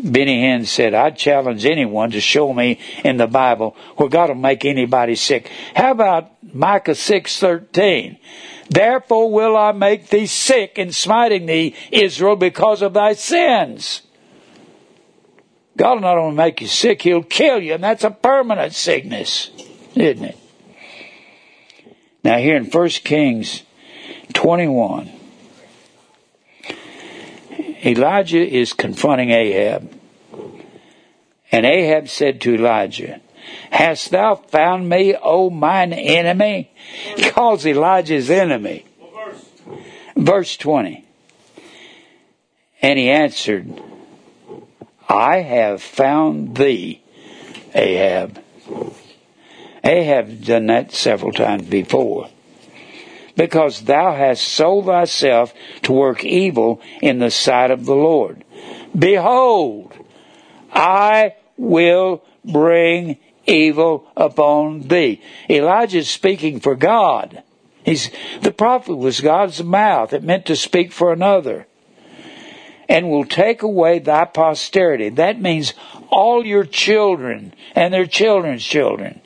Benny Hinn said, I challenge anyone to show me in the Bible where God will make anybody sick. How about Micah 6.13? Therefore will I make thee sick in smiting thee, Israel, because of thy sins. God will not only make you sick, He'll kill you, and that's a permanent sickness, isn't it? Now here in 1 Kings 21, Elijah is confronting Ahab. And Ahab said to Elijah, Hast thou found me, O mine enemy? He calls Elijah's enemy. Verse 20. And he answered, I have found thee, Ahab. Ahab done that several times before because thou hast sold thyself to work evil in the sight of the Lord. Behold, I will bring evil upon thee. Elijah's speaking for God. He's, the prophet was God's mouth. It meant to speak for another. And will take away thy posterity. That means all your children and their children's children.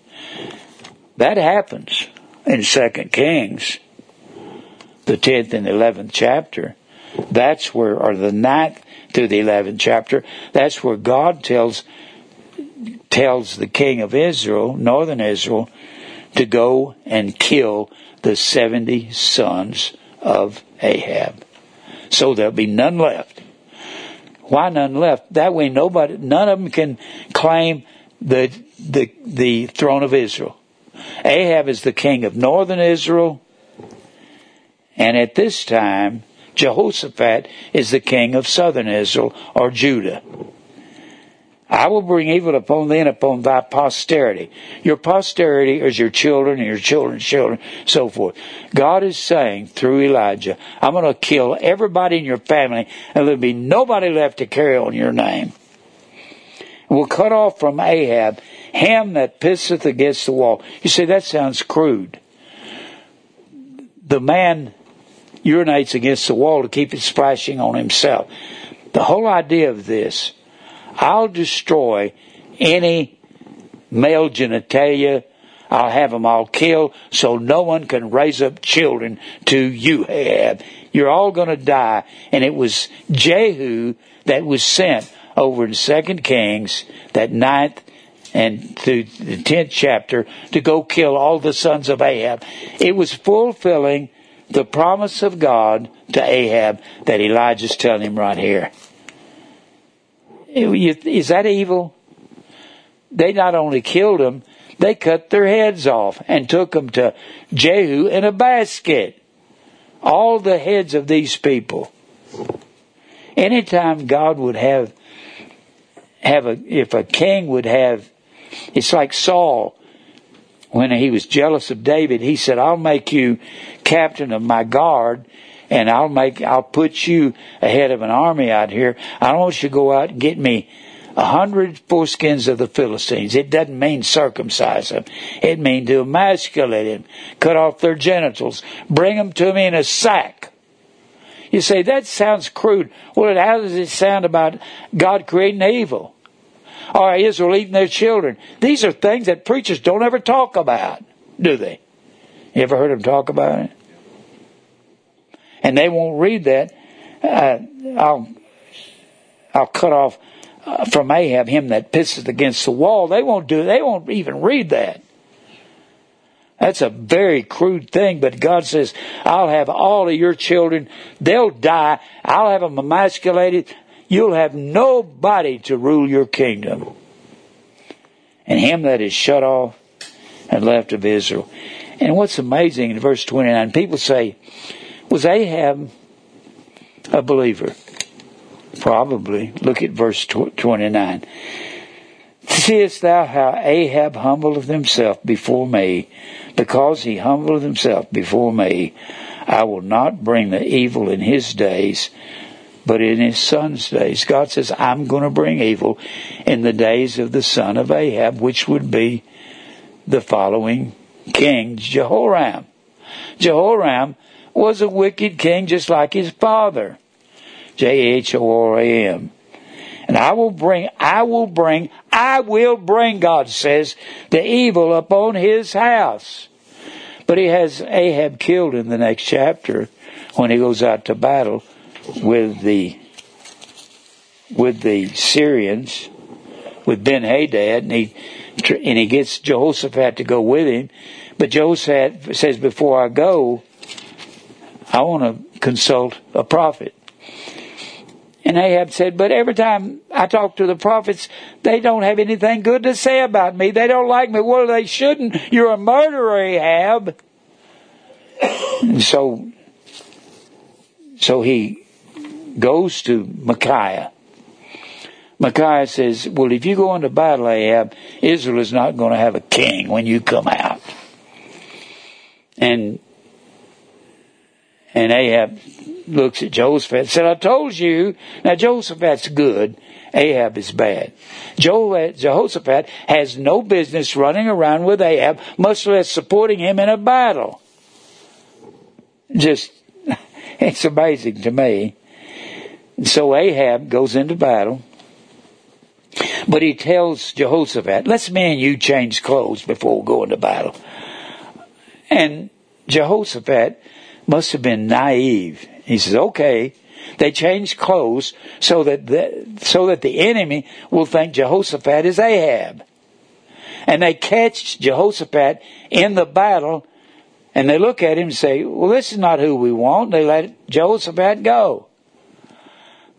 That happens in Second Kings, the tenth and eleventh chapter. That's where, or the ninth through the eleventh chapter. That's where God tells tells the king of Israel, northern Israel, to go and kill the 70 sons of Ahab. So there'll be none left. Why none left? That way nobody, none of them can claim the, the, the throne of Israel. Ahab is the king of northern Israel, and at this time, Jehoshaphat is the king of southern Israel or Judah. I will bring evil upon thee and upon thy posterity. Your posterity is your children and your children's children, so forth. God is saying through Elijah, I'm going to kill everybody in your family and there'll be nobody left to carry on your name. We'll cut off from Ahab him that pisseth against the wall. You say that sounds crude. The man urinates against the wall to keep it splashing on himself. The whole idea of this I'll destroy any male genitalia. I'll have them all killed so no one can raise up children to you have. You're all going to die. And it was Jehu that was sent over in Second Kings, that ninth and through the tenth chapter, to go kill all the sons of Ahab. It was fulfilling the promise of God to Ahab that Elijah's telling him right here. Is that evil? They not only killed them, they cut their heads off and took them to Jehu in a basket. All the heads of these people. Anytime God would have have a if a king would have it's like Saul when he was jealous of David, he said, I'll make you captain of my guard and I'll make, I'll put you ahead of an army out here. I don't want you to go out and get me a hundred foreskins of the Philistines. It doesn't mean circumcise them. It means to emasculate them, cut off their genitals, bring them to me in a sack. You say, that sounds crude. Well, how does it sound about God creating evil? Or Israel eating their children? These are things that preachers don't ever talk about, do they? You ever heard them talk about it? and they won't read that, uh, I'll I'll cut off uh, from Ahab him that pisses against the wall. They won't do. They won't even read that. That's a very crude thing, but God says, I'll have all of your children. They'll die. I'll have them emasculated. You'll have nobody to rule your kingdom. And him that is shut off and left of Israel. And what's amazing in verse 29, people say, was Ahab a believer? Probably. Look at verse 29. Seest thou how Ahab humbled himself before me? Because he humbled himself before me, I will not bring the evil in his days, but in his son's days. God says, I'm going to bring evil in the days of the son of Ahab, which would be the following king, Jehoram. Jehoram was a wicked king just like his father. J-H-O-R-A-M. And I will bring, I will bring, I will bring, God says, the evil upon his house. But he has Ahab killed in the next chapter when he goes out to battle with the, with the Syrians, with Ben Hadad, and he, and he gets Jehoshaphat to go with him. But Jehoshaphat says, before I go, I want to consult a prophet. And Ahab said, But every time I talk to the prophets, they don't have anything good to say about me. They don't like me. Well, they shouldn't. You're a murderer, Ahab. And so, so he goes to Micaiah. Micaiah says, Well, if you go into battle, Ahab, Israel is not going to have a king when you come out. And and Ahab looks at Jehoshaphat and said, I told you. Now Jehoshaphat's good Ahab is bad. Jehoshaphat has no business running around with Ahab, much less supporting him in a battle. Just, it's amazing to me. So Ahab goes into battle. But he tells Jehoshaphat, let's me and you change clothes before we go into battle. And Jehoshaphat must have been naive. He says, okay. They change clothes so that the, so that the enemy will think Jehoshaphat is Ahab. And they catch Jehoshaphat in the battle and they look at him and say, well, this is not who we want. They let Jehoshaphat go.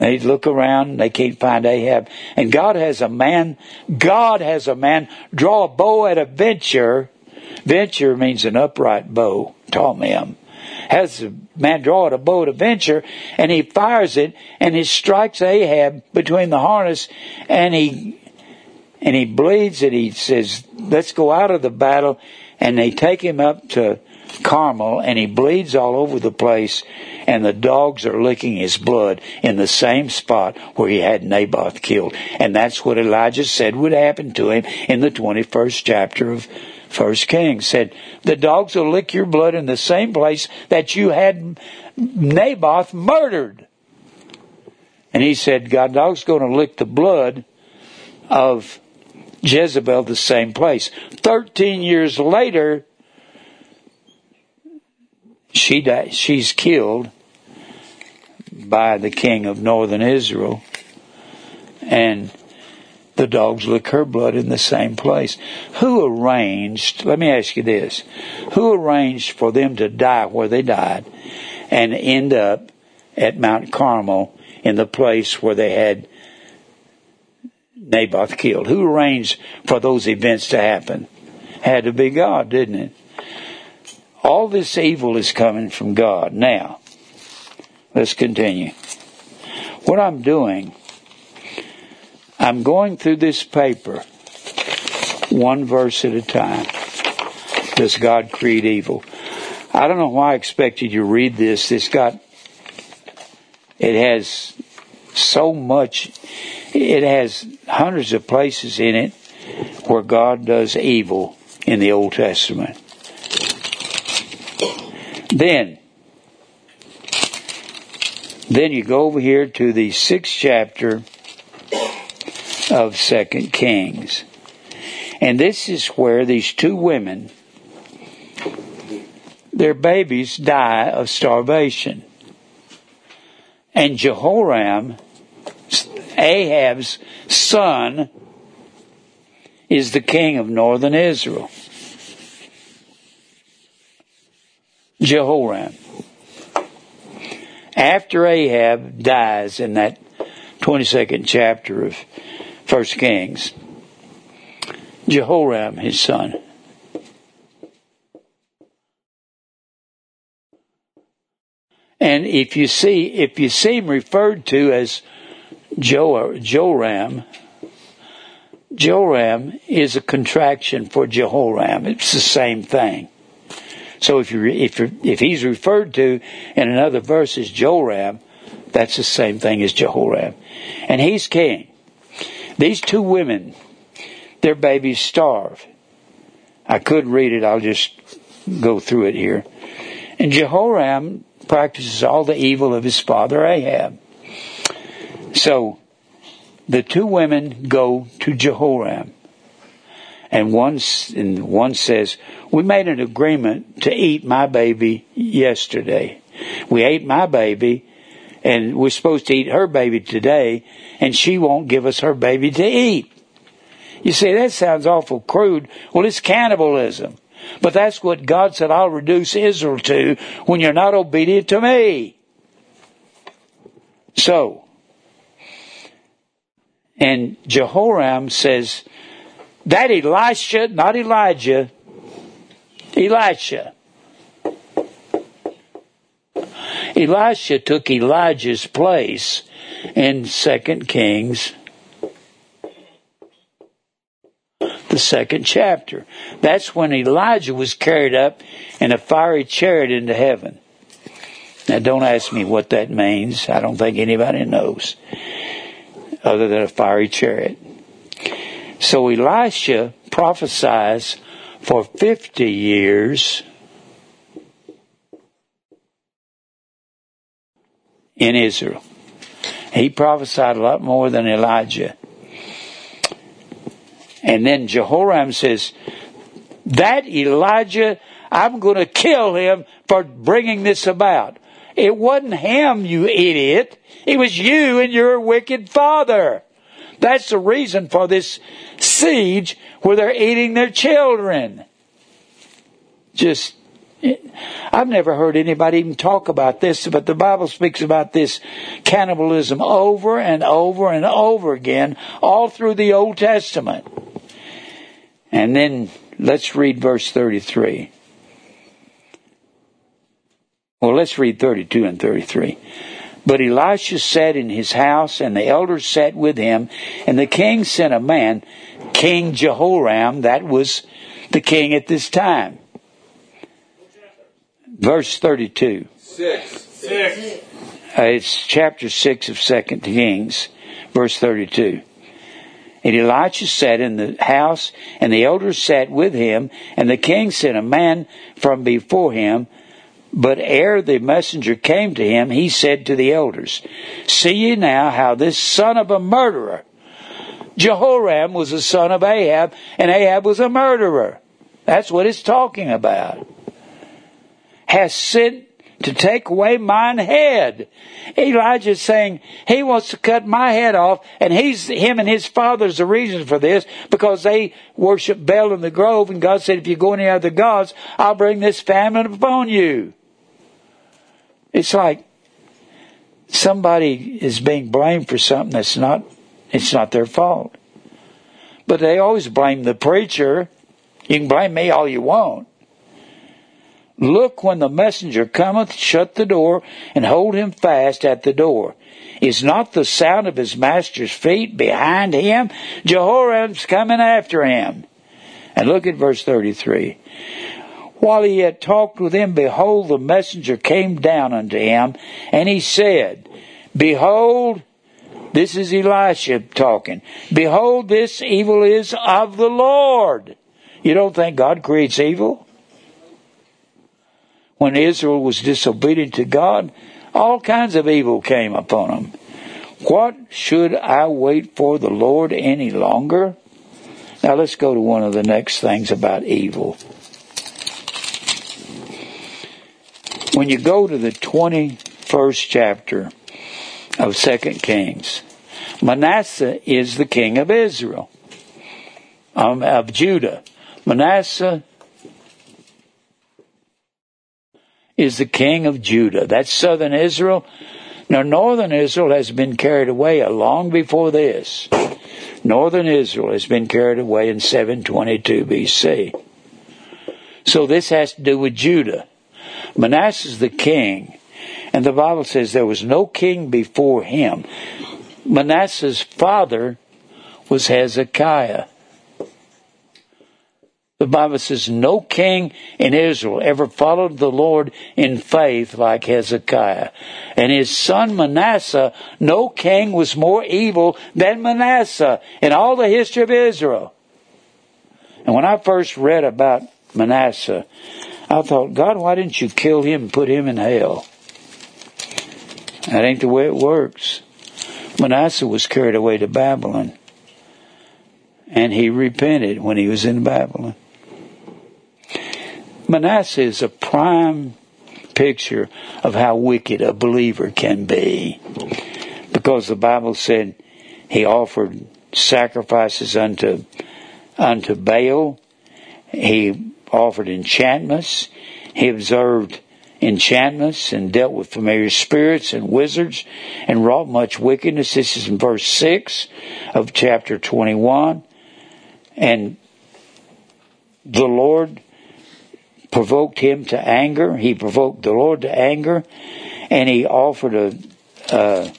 They look around, they can't find Ahab. And God has a man, God has a man draw a bow at a venture. Venture means an upright bow, tall him. Has a man draw at a bow at a venture, and he fires it, and he strikes Ahab between the harness, and he, and he bleeds, and he says, let's go out of the battle, and they take him up to Carmel and he bleeds all over the place and the dogs are licking his blood in the same spot where he had Naboth killed. And that's what Elijah said would happen to him in the 21st chapter of First Kings. Said, the dogs will lick your blood in the same place that you had Naboth murdered. And he said, God dog's going to lick the blood of Jezebel the same place. Thirteen years later, she died, she's killed by the king of northern Israel, and the dogs lick her blood in the same place. Who arranged, let me ask you this, who arranged for them to die where they died and end up at Mount Carmel in the place where they had Naboth killed? Who arranged for those events to happen? Had to be God, didn't it? All this evil is coming from God. Now, let's continue. What I'm doing, I'm going through this paper one verse at a time. Does God create evil? I don't know why I expected you to read this. It's got, it has so much, it has hundreds of places in it where God does evil in the Old Testament. Then, then you go over here to the sixth chapter of Second Kings. And this is where these two women, their babies die of starvation. And Jehoram, Ahab's son, is the king of northern Israel. Jehoram. After Ahab dies in that 22nd chapter of 1 Kings, Jehoram, his son, And if you see, if you see him referred to as jo- Joram, Joram is a contraction for Jehoram. It's the same thing. So if you if if he's referred to in another verse as Joram, that's the same thing as Jehoram, and he's king. These two women, their babies starve. I could read it. I'll just go through it here. And Jehoram practices all the evil of his father Ahab. So the two women go to Jehoram. And one, and one says, we made an agreement to eat my baby yesterday. We ate my baby and we're supposed to eat her baby today and she won't give us her baby to eat. You say, that sounds awful crude. Well, it's cannibalism. But that's what God said I'll reduce Israel to when you're not obedient to me. So, and Jehoram says, that Elisha, not Elijah, Elisha. Elisha took Elijah's place in 2 Kings, the second chapter. That's when Elijah was carried up in a fiery chariot into heaven. Now, don't ask me what that means. I don't think anybody knows. other than a fiery chariot. So Elisha prophesies for 50 years in Israel. He prophesied a lot more than Elijah. And then Jehoram says, that Elijah, I'm going to kill him for bringing this about. It wasn't him, you idiot. It was you and your wicked father. That's the reason for this siege where they're eating their children. Just, I've never heard anybody even talk about this, but the Bible speaks about this cannibalism over and over and over again, all through the Old Testament. And then let's read verse 33. Well, let's read 32 and 33. But Elisha sat in his house, and the elders sat with him, and the king sent a man, King Jehoram, that was the king at this time. Verse 32. Six. Six. Uh, it's chapter 6 of 2 Kings, verse 32. And Elisha sat in the house, and the elders sat with him, and the king sent a man from before him, but ere the messenger came to him, he said to the elders, See ye now how this son of a murderer, Jehoram was the son of Ahab, and Ahab was a murderer. That's what it's talking about. Has sent to take away mine head. Elijah's saying he wants to cut my head off, and he's him and his father's the reason for this because they worship Baal in the grove, and God said, "If you go any other gods, I'll bring this famine upon you." It's like somebody is being blamed for something that's not it's not their fault. But they always blame the preacher. You can blame me all you want. Look when the messenger cometh, shut the door, and hold him fast at the door. Is not the sound of his master's feet behind him? Jehoram's coming after him. And look at verse 33. While he had talked with him, behold, the messenger came down unto him, and he said, Behold, this is Elisha talking. Behold, this evil is of the Lord. You don't think God creates evil? When Israel was disobedient to God, all kinds of evil came upon them. What should I wait for the Lord any longer? Now let's go to one of the next things about evil. When you go to the 21st chapter of 2 Kings, Manasseh is the king of Israel, um, of Judah. Manasseh is the king of Judah. That's southern Israel. Now, northern Israel has been carried away long before this. Northern Israel has been carried away in 722 BC. So this has to do with Judah. Manasseh's the king, and the Bible says there was no king before him. Manasseh's father was Hezekiah. The Bible says no king in Israel ever followed the Lord in faith like Hezekiah. And his son Manasseh, no king was more evil than Manasseh in all the history of Israel. And when I first read about Manasseh, I thought, God, why didn't you kill him and put him in hell? That ain't the way it works. Manasseh was carried away to Babylon. And he repented when he was in Babylon. Manasseh is a prime picture of how wicked a believer can be. Because the Bible said he offered sacrifices unto, unto Baal. He offered enchantments. He observed enchantments and dealt with familiar spirits and wizards and wrought much wickedness. This is in verse 6 of chapter 21. And the Lord provoked him to anger. He provoked the Lord to anger. And he offered a,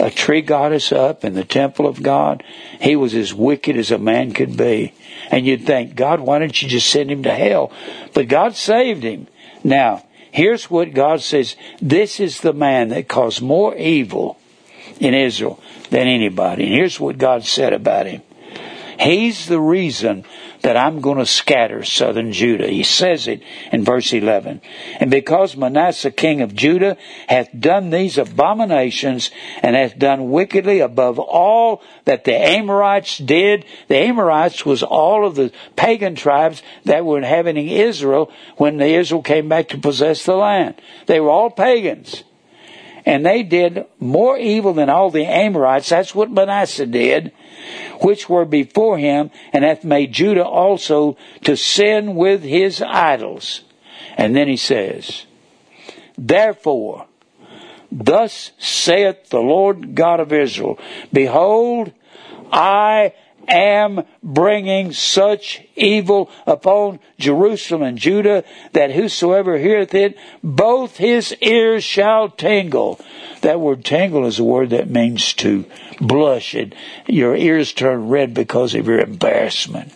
a tree goddess up in the temple of God. He was as wicked as a man could be. And you'd think, God, why don't you just send him to hell? But God saved him. Now, here's what God says. This is the man that caused more evil in Israel than anybody. And here's what God said about him. He's the reason that I'm going to scatter southern Judah. He says it in verse 11. And because Manasseh king of Judah hath done these abominations and hath done wickedly above all that the Amorites did, the Amorites was all of the pagan tribes that were inhabiting Israel when the Israel came back to possess the land. They were all pagans. And they did more evil than all the Amorites. That's what Manasseh did which were before him, and hath made Judah also to sin with his idols. And then he says, Therefore, thus saith the Lord God of Israel, Behold, I am bringing such evil upon Jerusalem and Judah that whosoever heareth it, both his ears shall tingle. That word tingle is a word that means to blush and your ears turn red because of your embarrassment.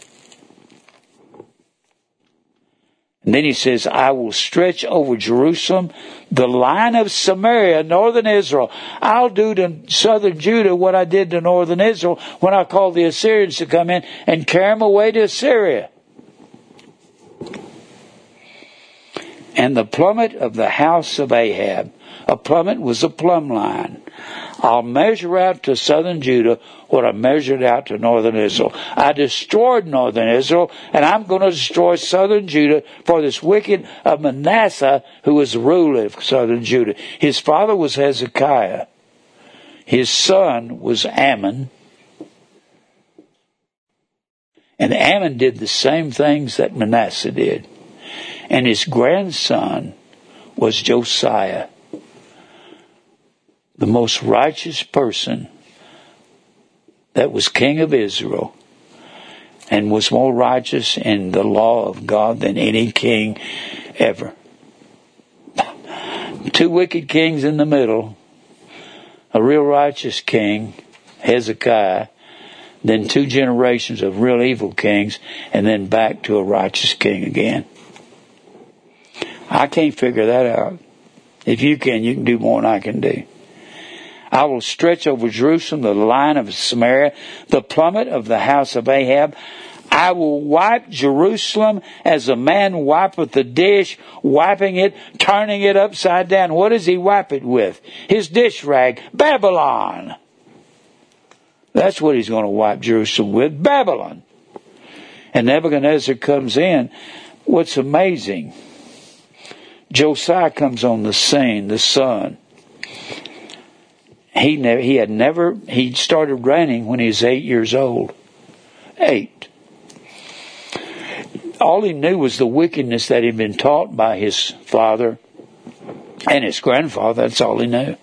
And then he says, I will stretch over Jerusalem the line of Samaria, northern Israel. I'll do to southern Judah what I did to northern Israel when I called the Assyrians to come in and carry them away to Assyria. And the plummet of the house of Ahab. A plummet was a plumb line. I'll measure out to southern Judah what I measured out to northern Israel. I destroyed northern Israel, and I'm going to destroy southern Judah for this wicked of Manasseh, who was the ruler of southern Judah. His father was Hezekiah. His son was Amon. And Amon did the same things that Manasseh did. And his grandson was Josiah the most righteous person that was king of Israel and was more righteous in the law of God than any king ever. Two wicked kings in the middle, a real righteous king, Hezekiah, then two generations of real evil kings, and then back to a righteous king again. I can't figure that out. If you can, you can do more than I can do. I will stretch over Jerusalem the line of Samaria, the plummet of the house of Ahab. I will wipe Jerusalem as a man wipeth the dish, wiping it, turning it upside down. What does he wipe it with? His dish rag, Babylon. That's what he's going to wipe Jerusalem with, Babylon. And Nebuchadnezzar comes in. What's amazing, Josiah comes on the scene, the son he never, he had never, he started running when he was eight years old. Eight. All he knew was the wickedness that he'd been taught by his father and his grandfather. That's all he knew.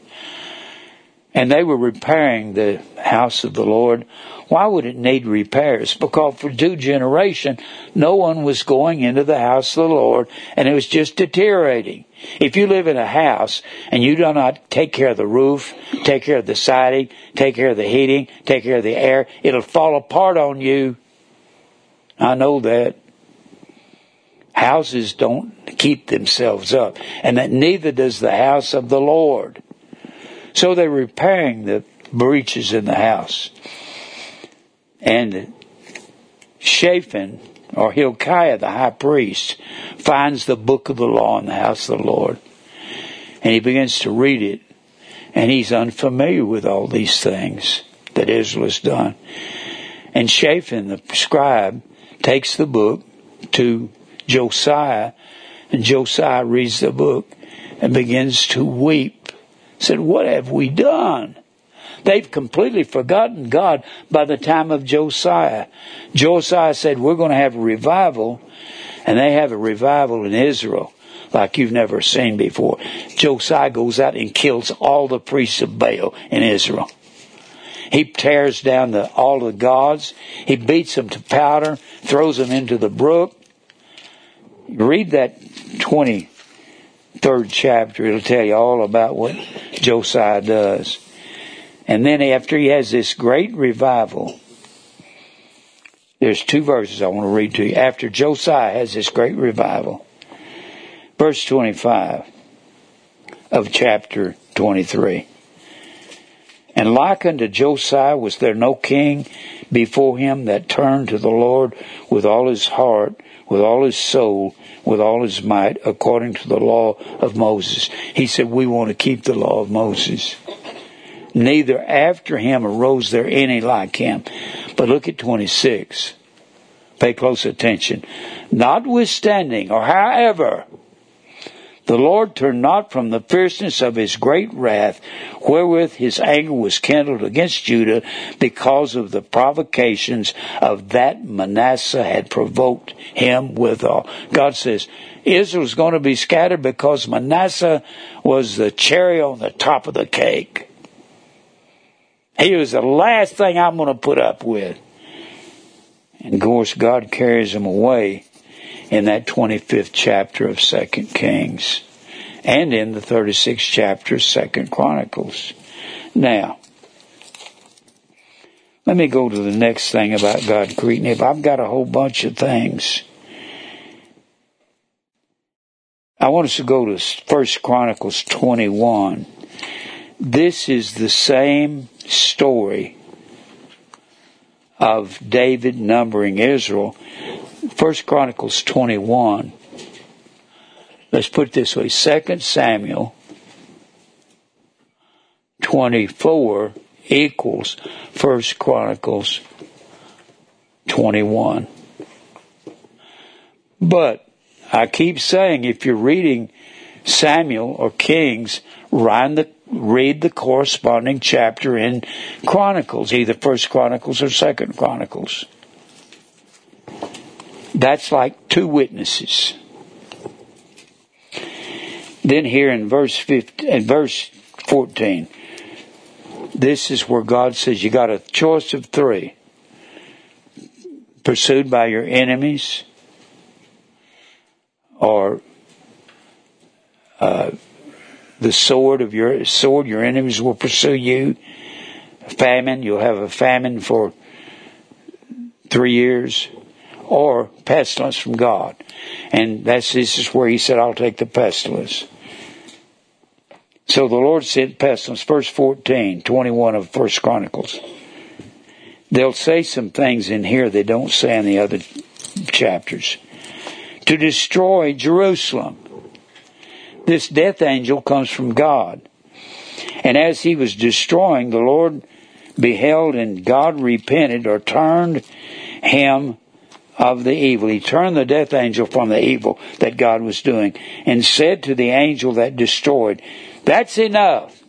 And they were repairing the house of the Lord. Why would it need repairs? Because for two generations, no one was going into the house of the Lord and it was just deteriorating. If you live in a house and you do not take care of the roof, take care of the siding, take care of the heating, take care of the air, it'll fall apart on you. I know that. Houses don't keep themselves up, and that neither does the house of the Lord. So they're repairing the breaches in the house. And Shaphan, or Hilkiah the high priest, finds the book of the law in the house of the Lord. And he begins to read it. And he's unfamiliar with all these things that Israel has done. And Shaphan, the scribe, takes the book to Josiah, and Josiah reads the book and begins to weep. Said, What have we done? They've completely forgotten God by the time of Josiah. Josiah said, We're going to have a revival, and they have a revival in Israel like you've never seen before. Josiah goes out and kills all the priests of Baal in Israel. He tears down the, all the gods. He beats them to powder, throws them into the brook. Read that 23rd chapter. It'll tell you all about what Josiah does. And then after he has this great revival, there's two verses I want to read to you. After Josiah has this great revival, verse 25 of chapter 23. And like unto Josiah was there no king before him that turned to the Lord with all his heart, with all his soul, with all his might, according to the law of Moses. He said, we want to keep the law of Moses. Neither after him arose there any like him. But look at 26. Pay close attention. Notwithstanding, or however, the Lord turned not from the fierceness of his great wrath, wherewith his anger was kindled against Judah, because of the provocations of that Manasseh had provoked him withal. God says, Israel's going to be scattered because Manasseh was the cherry on the top of the cake. He was the last thing I'm going to put up with. And of course, God carries him away in that 25th chapter of Second Kings and in the 36th chapter of Second Chronicles. Now, let me go to the next thing about God creating. If I've got a whole bunch of things, I want us to go to First Chronicles 21. This is the same story of David numbering Israel. First Chronicles 21. Let's put it this way. Second Samuel 24 equals First Chronicles 21. But I keep saying if you're reading Samuel or Kings, read the, read the corresponding chapter in Chronicles, either First Chronicles or Second Chronicles. That's like two witnesses. Then here in verse 15, in verse 14, this is where God says you got a choice of three. Pursued by your enemies, or uh, the sword of your sword, your enemies will pursue you. Famine, you'll have a famine for three years, or pestilence from God. And that's this is where he said, I'll take the pestilence. So the Lord sent pestilence, verse 14, 21 of First Chronicles. They'll say some things in here they don't say in the other chapters. To destroy Jerusalem this death angel comes from God. And as he was destroying, the Lord beheld and God repented or turned him of the evil. He turned the death angel from the evil that God was doing and said to the angel that destroyed, That's enough.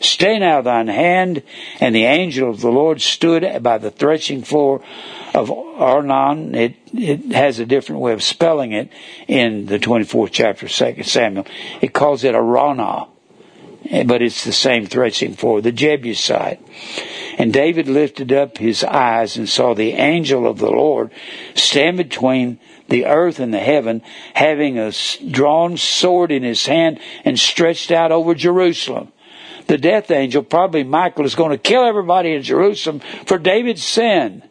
Stay now thine hand. And the angel of the Lord stood by the threshing floor of Arnon. It, it has a different way of spelling it in the 24th chapter of 2 Samuel. It calls it Araunah, eh, but it's the same threshing floor, the Jebusite. And David lifted up his eyes and saw the angel of the Lord stand between the earth and the heaven, having a drawn sword in his hand and stretched out over Jerusalem. The death angel, probably Michael, is going to kill everybody in Jerusalem for David's sin.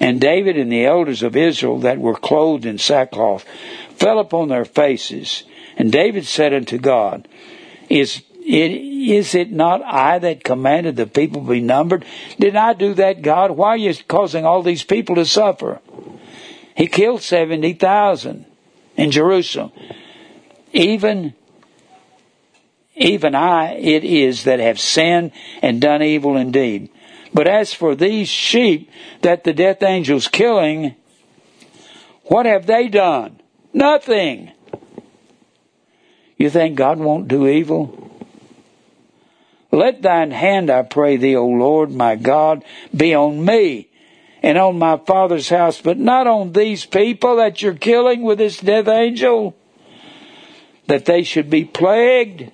And David and the elders of Israel that were clothed in sackcloth fell upon their faces. And David said unto God, Is it, is it not I that commanded the people be numbered? Did I do that, God? Why are you causing all these people to suffer? He killed 70,000 in Jerusalem. Even, even I it is that have sinned and done evil indeed. But as for these sheep that the death angel's killing, what have they done? Nothing. You think God won't do evil? Let thine hand, I pray thee, O Lord my God, be on me and on my father's house, but not on these people that you're killing with this death angel, that they should be plagued.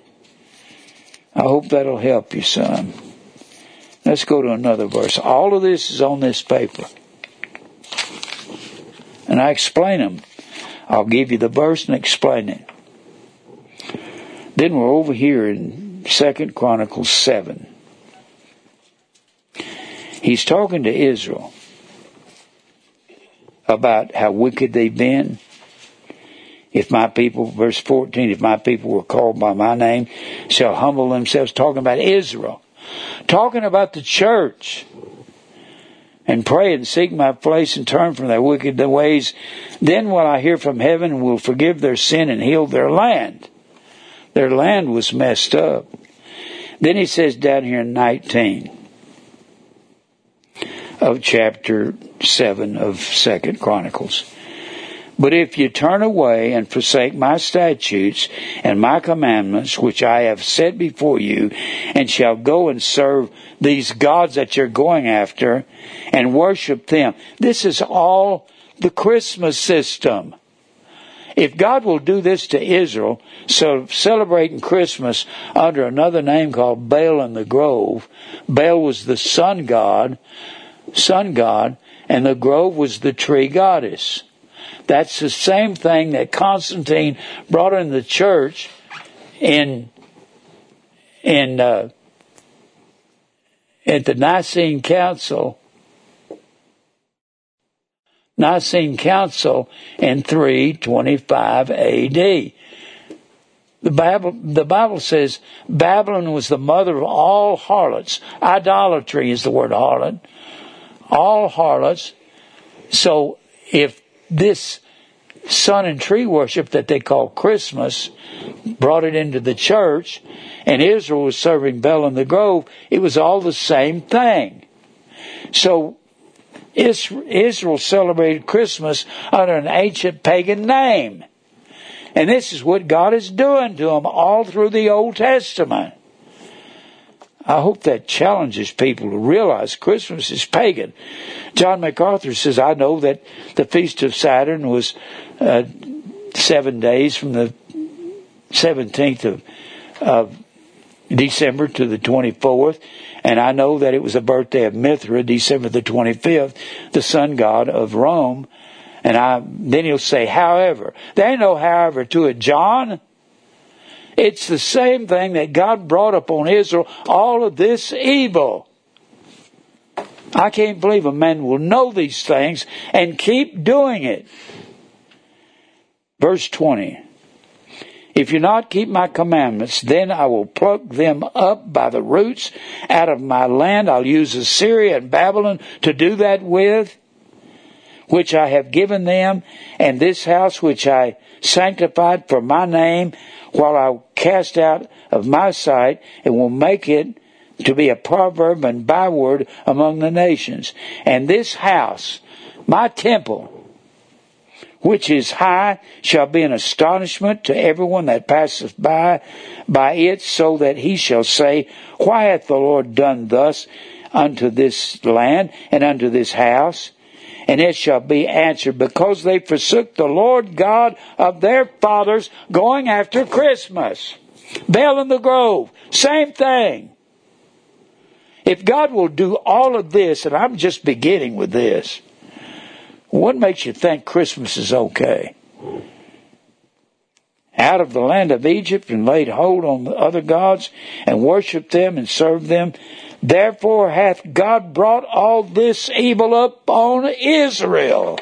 I hope that'll help you, son. Let's go to another verse. All of this is on this paper. And I explain them. I'll give you the verse and explain it. Then we're over here in Second Chronicles 7. He's talking to Israel about how wicked they've been. If my people, verse 14, if my people were called by my name, shall humble themselves, talking about Israel talking about the church. And pray and seek my place and turn from their wicked ways. Then will I hear from heaven and will forgive their sin and heal their land. Their land was messed up. Then he says down here in 19 of chapter 7 of Second Chronicles. But if you turn away and forsake my statutes and my commandments, which I have set before you, and shall go and serve these gods that you're going after and worship them, this is all the Christmas system. If God will do this to Israel, so celebrating Christmas under another name called Baal in the Grove, Baal was the sun god, sun god, and the grove was the tree goddess. That's the same thing that Constantine brought in the church in in uh, at the Nicene Council. Nicene Council in 325 AD. The Bible, the Bible says Babylon was the mother of all harlots. Idolatry is the word harlot. All harlots. So if this sun and tree worship that they call Christmas brought it into the church, and Israel was serving Baal in the Grove, it was all the same thing. So Israel celebrated Christmas under an ancient pagan name. And this is what God is doing to them all through the Old Testament. I hope that challenges people to realize Christmas is pagan. John MacArthur says, I know that the Feast of Saturn was uh, seven days from the 17th of, of December to the 24th, and I know that it was the birthday of Mithra, December the 25th, the sun god of Rome. And I, then he'll say, however. There ain't no however to it, John. It's the same thing that God brought upon Israel, all of this evil. I can't believe a man will know these things and keep doing it. Verse 20. If you not keep my commandments, then I will pluck them up by the roots out of my land. I'll use Assyria and Babylon to do that with, which I have given them, and this house which I sanctified for my name, while I cast out of my sight, and will make it to be a proverb and byword among the nations. And this house, my temple, which is high, shall be an astonishment to everyone that passeth by, by it, so that he shall say, Why hath the Lord done thus unto this land and unto this house? And it shall be answered, because they forsook the Lord God of their fathers going after Christmas. Baal in the Grove, same thing. If God will do all of this, and I'm just beginning with this, what makes you think Christmas is okay? Out of the land of Egypt and laid hold on the other gods and worshipped them and served them. Therefore hath God brought all this evil up on Israel.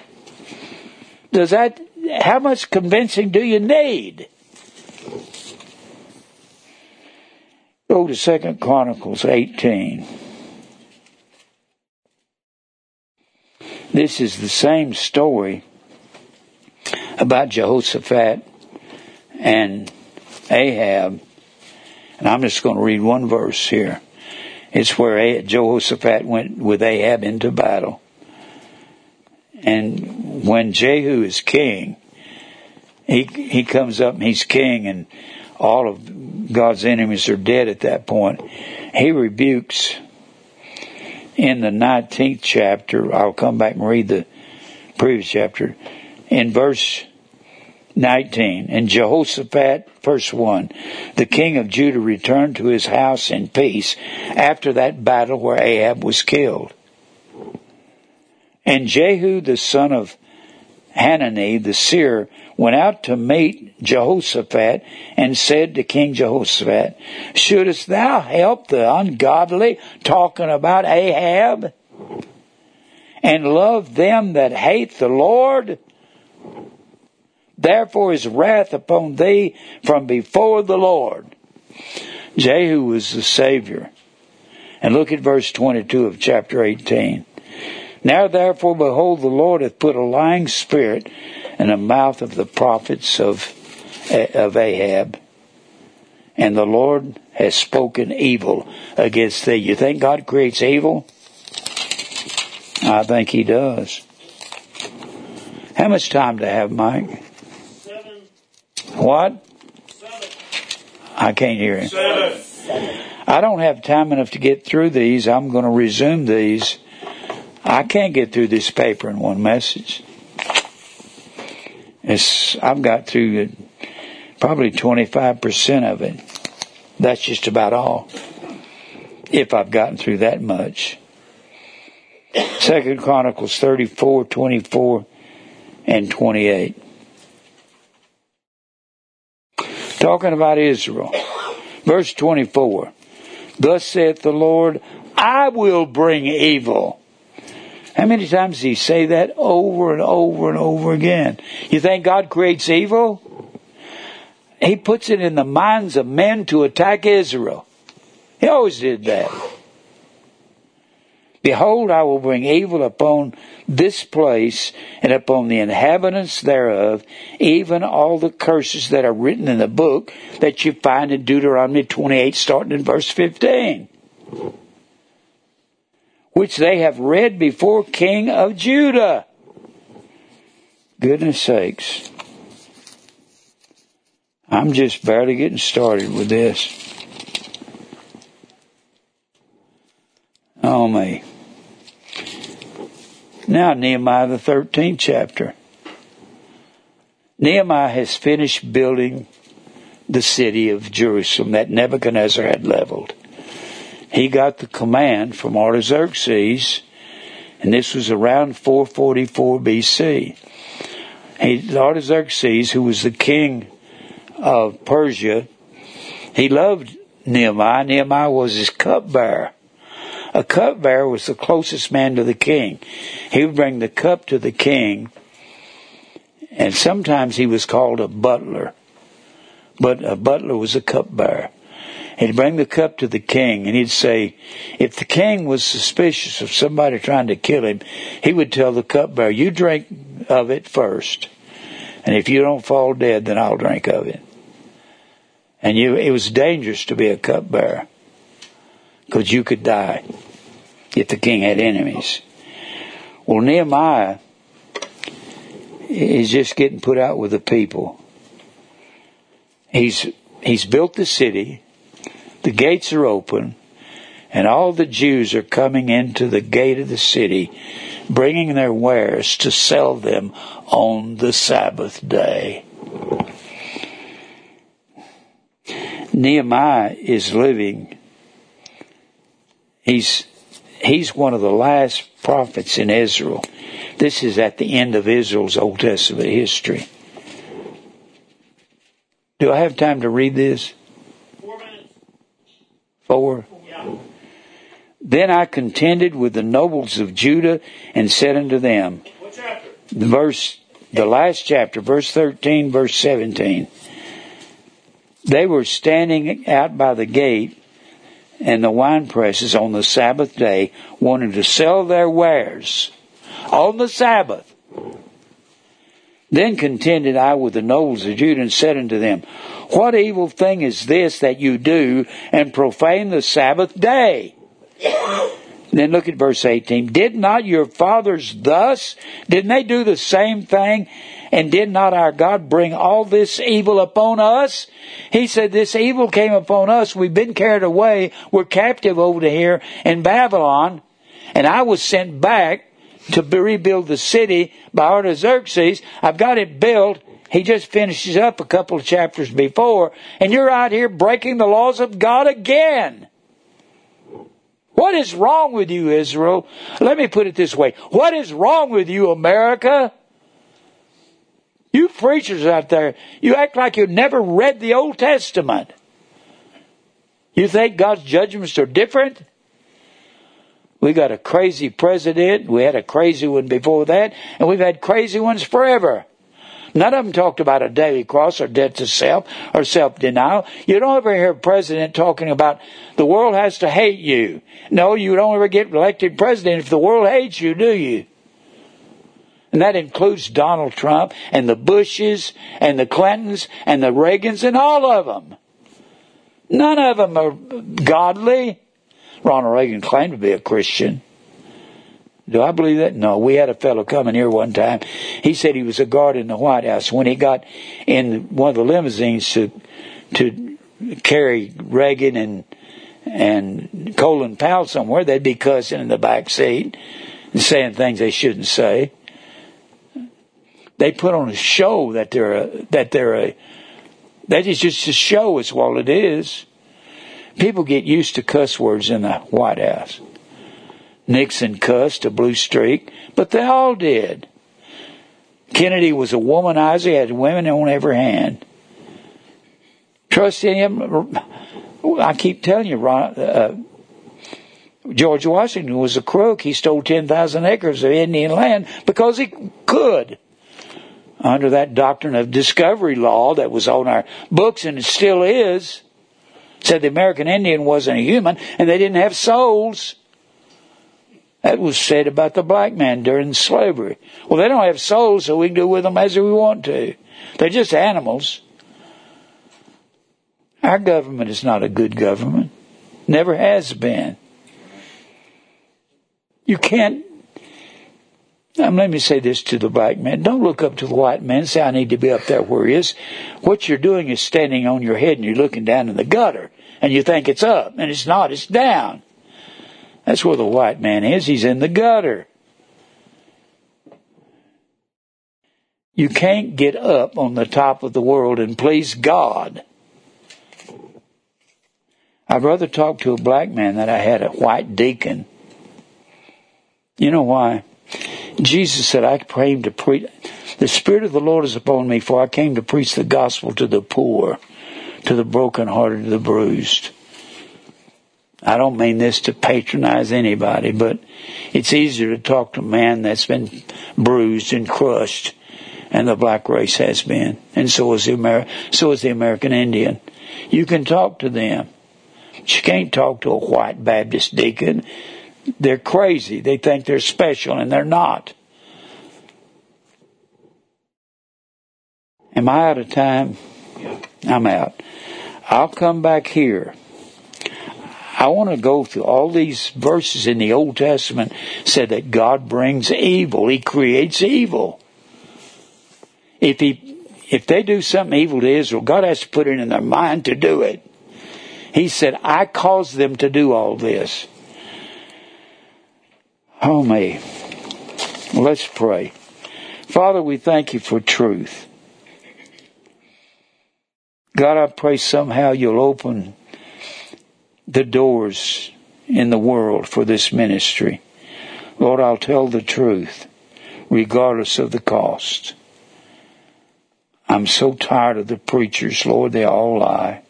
Does that, how much convincing do you need? Go to Second Chronicles 18. This is the same story about Jehoshaphat and Ahab. And I'm just going to read one verse here. It's where Jehoshaphat went with Ahab into battle. And when Jehu is king, he, he comes up and he's king and all of God's enemies are dead at that point. He rebukes in the 19th chapter. I'll come back and read the previous chapter. In verse 19, and Jehoshaphat, verse 1, the king of Judah returned to his house in peace after that battle where Ahab was killed. And Jehu, the son of Hanani, the seer, went out to meet Jehoshaphat and said to King Jehoshaphat, Shouldest thou help the ungodly, talking about Ahab, and love them that hate the Lord? Therefore is wrath upon thee from before the Lord. Jehu was the Savior. And look at verse 22 of chapter 18. Now therefore, behold, the Lord hath put a lying spirit in the mouth of the prophets of, of Ahab, and the Lord has spoken evil against thee. You think God creates evil? I think He does. How much time do I have, Mike? What? Seven. I can't hear him. Seven. I don't have time enough to get through these. I'm going to resume these. I can't get through this paper in one message. It's, I've got through probably 25% of it. That's just about all. If I've gotten through that much. Second Chronicles 34, 24, and 28. Talking about Israel. Verse 24. Thus saith the Lord, I will bring evil. How many times does he say that over and over and over again? You think God creates evil? He puts it in the minds of men to attack Israel. He always did that. Behold, I will bring evil upon this place and upon the inhabitants thereof, even all the curses that are written in the book that you find in Deuteronomy 28, starting in verse 15, which they have read before King of Judah. Goodness sakes. I'm just barely getting started with this. Oh, me. Now, Nehemiah, the 13th chapter. Nehemiah has finished building the city of Jerusalem that Nebuchadnezzar had leveled. He got the command from Artaxerxes, and this was around 444 BC. He, Artaxerxes, who was the king of Persia, he loved Nehemiah. Nehemiah was his cupbearer. A cupbearer was the closest man to the king. He would bring the cup to the king, and sometimes he was called a butler. But a butler was a cupbearer. He'd bring the cup to the king, and he'd say, if the king was suspicious of somebody trying to kill him, he would tell the cupbearer, you drink of it first. And if you don't fall dead, then I'll drink of it. And you, it was dangerous to be a cupbearer because you could die if the king had enemies. Well, Nehemiah is just getting put out with the people. He's he's built the city, the gates are open, and all the Jews are coming into the gate of the city, bringing their wares to sell them on the Sabbath day. Nehemiah is living. He's he's one of the last prophets in Israel. This is at the end of Israel's Old Testament history. Do I have time to read this? Four minutes. Four. Yeah. Then I contended with the nobles of Judah and said unto them, What chapter? the verse, the last chapter, verse 13, verse 17. They were standing out by the gate and the wine presses on the Sabbath day, wanting to sell their wares on the Sabbath. Then contended I with the nobles of Judah and said unto them, What evil thing is this that you do and profane the Sabbath day? Then look at verse 18. Did not your fathers thus? Didn't they do the same thing? And did not our God bring all this evil upon us? He said, This evil came upon us. We've been carried away. We're captive over here in Babylon. And I was sent back to rebuild the city by Artaxerxes. I've got it built. He just finishes up a couple of chapters before. And you're out here breaking the laws of God again. What is wrong with you, Israel? Let me put it this way. What is wrong with you, America? You preachers out there, you act like you've never read the Old Testament. You think God's judgments are different? We got a crazy president. We had a crazy one before that, and we've had crazy ones forever. None of them talked about a daily cross or death to self or self-denial. You don't ever hear a president talking about the world has to hate you. No, you don't ever get elected president if the world hates you, do you? And that includes Donald Trump and the Bushes and the Clintons and the Reagans and all of them. None of them are godly. Ronald Reagan claimed to be a Christian. Do I believe that? No. We had a fellow coming here one time. He said he was a guard in the White House. When he got in one of the limousines to to carry Reagan and and Colin Powell somewhere, they'd be cussing in the back seat and saying things they shouldn't say. They put on a show that they're a, that they're a that is just a show is all it is. People get used to cuss words in the White House. Nixon cussed a blue streak, but they all did. Kennedy was a womanizer, he had women on every hand. Trust in him. I keep telling you, uh, George Washington was a crook. He stole 10,000 acres of Indian land because he could. Under that doctrine of discovery law that was on our books and it still is, said the American Indian wasn't a human and they didn't have souls. That was said about the black man during slavery. Well, they don't have souls, so we can do with them as we want to. They're just animals. Our government is not a good government. Never has been. You can't. Um, let me say this to the black man. Don't look up to the white man say, I need to be up there where he is. What you're doing is standing on your head and you're looking down in the gutter and you think it's up and it's not, it's down. That's where the white man is. He's in the gutter. You can't get up on the top of the world and please God. I'd rather talk to a black man than I had a white deacon. You know why? Jesus said, I came to preach. The Spirit of the Lord is upon me, for I came to preach the gospel to the poor, to the brokenhearted, to the bruised. I don't mean this to patronize anybody, but it's easier to talk to a man that's been bruised and crushed, and the black race has been, and so is the Amer- so is the American Indian. You can talk to them. But you can't talk to a white Baptist deacon. They're crazy. They think they're special, and they're not. Am I out of time? I'm out. I'll come back here I want to go through all these verses in the Old Testament said that God brings evil. He creates evil. If he, if they do something evil to Israel, God has to put it in their mind to do it. He said, I caused them to do all this. Oh me. Let's pray. Father, we thank you for truth. God, I pray somehow you'll open the doors in the world for this ministry. Lord, I'll tell the truth, regardless of the cost. I'm so tired of the preachers, Lord, they all lie.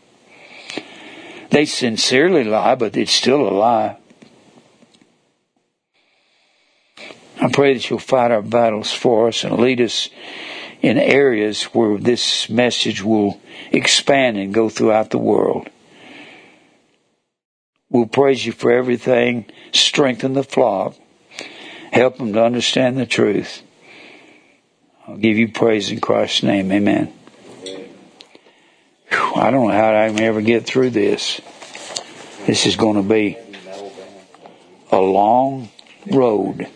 They sincerely lie, but it's still a lie. I pray that you'll fight our battles for us and lead us in areas where this message will expand and go throughout the world. We'll praise you for everything. Strengthen the flock. Help them to understand the truth. I'll give you praise in Christ's name. Amen. Whew, I don't know how I can ever get through this. This is going to be a long road.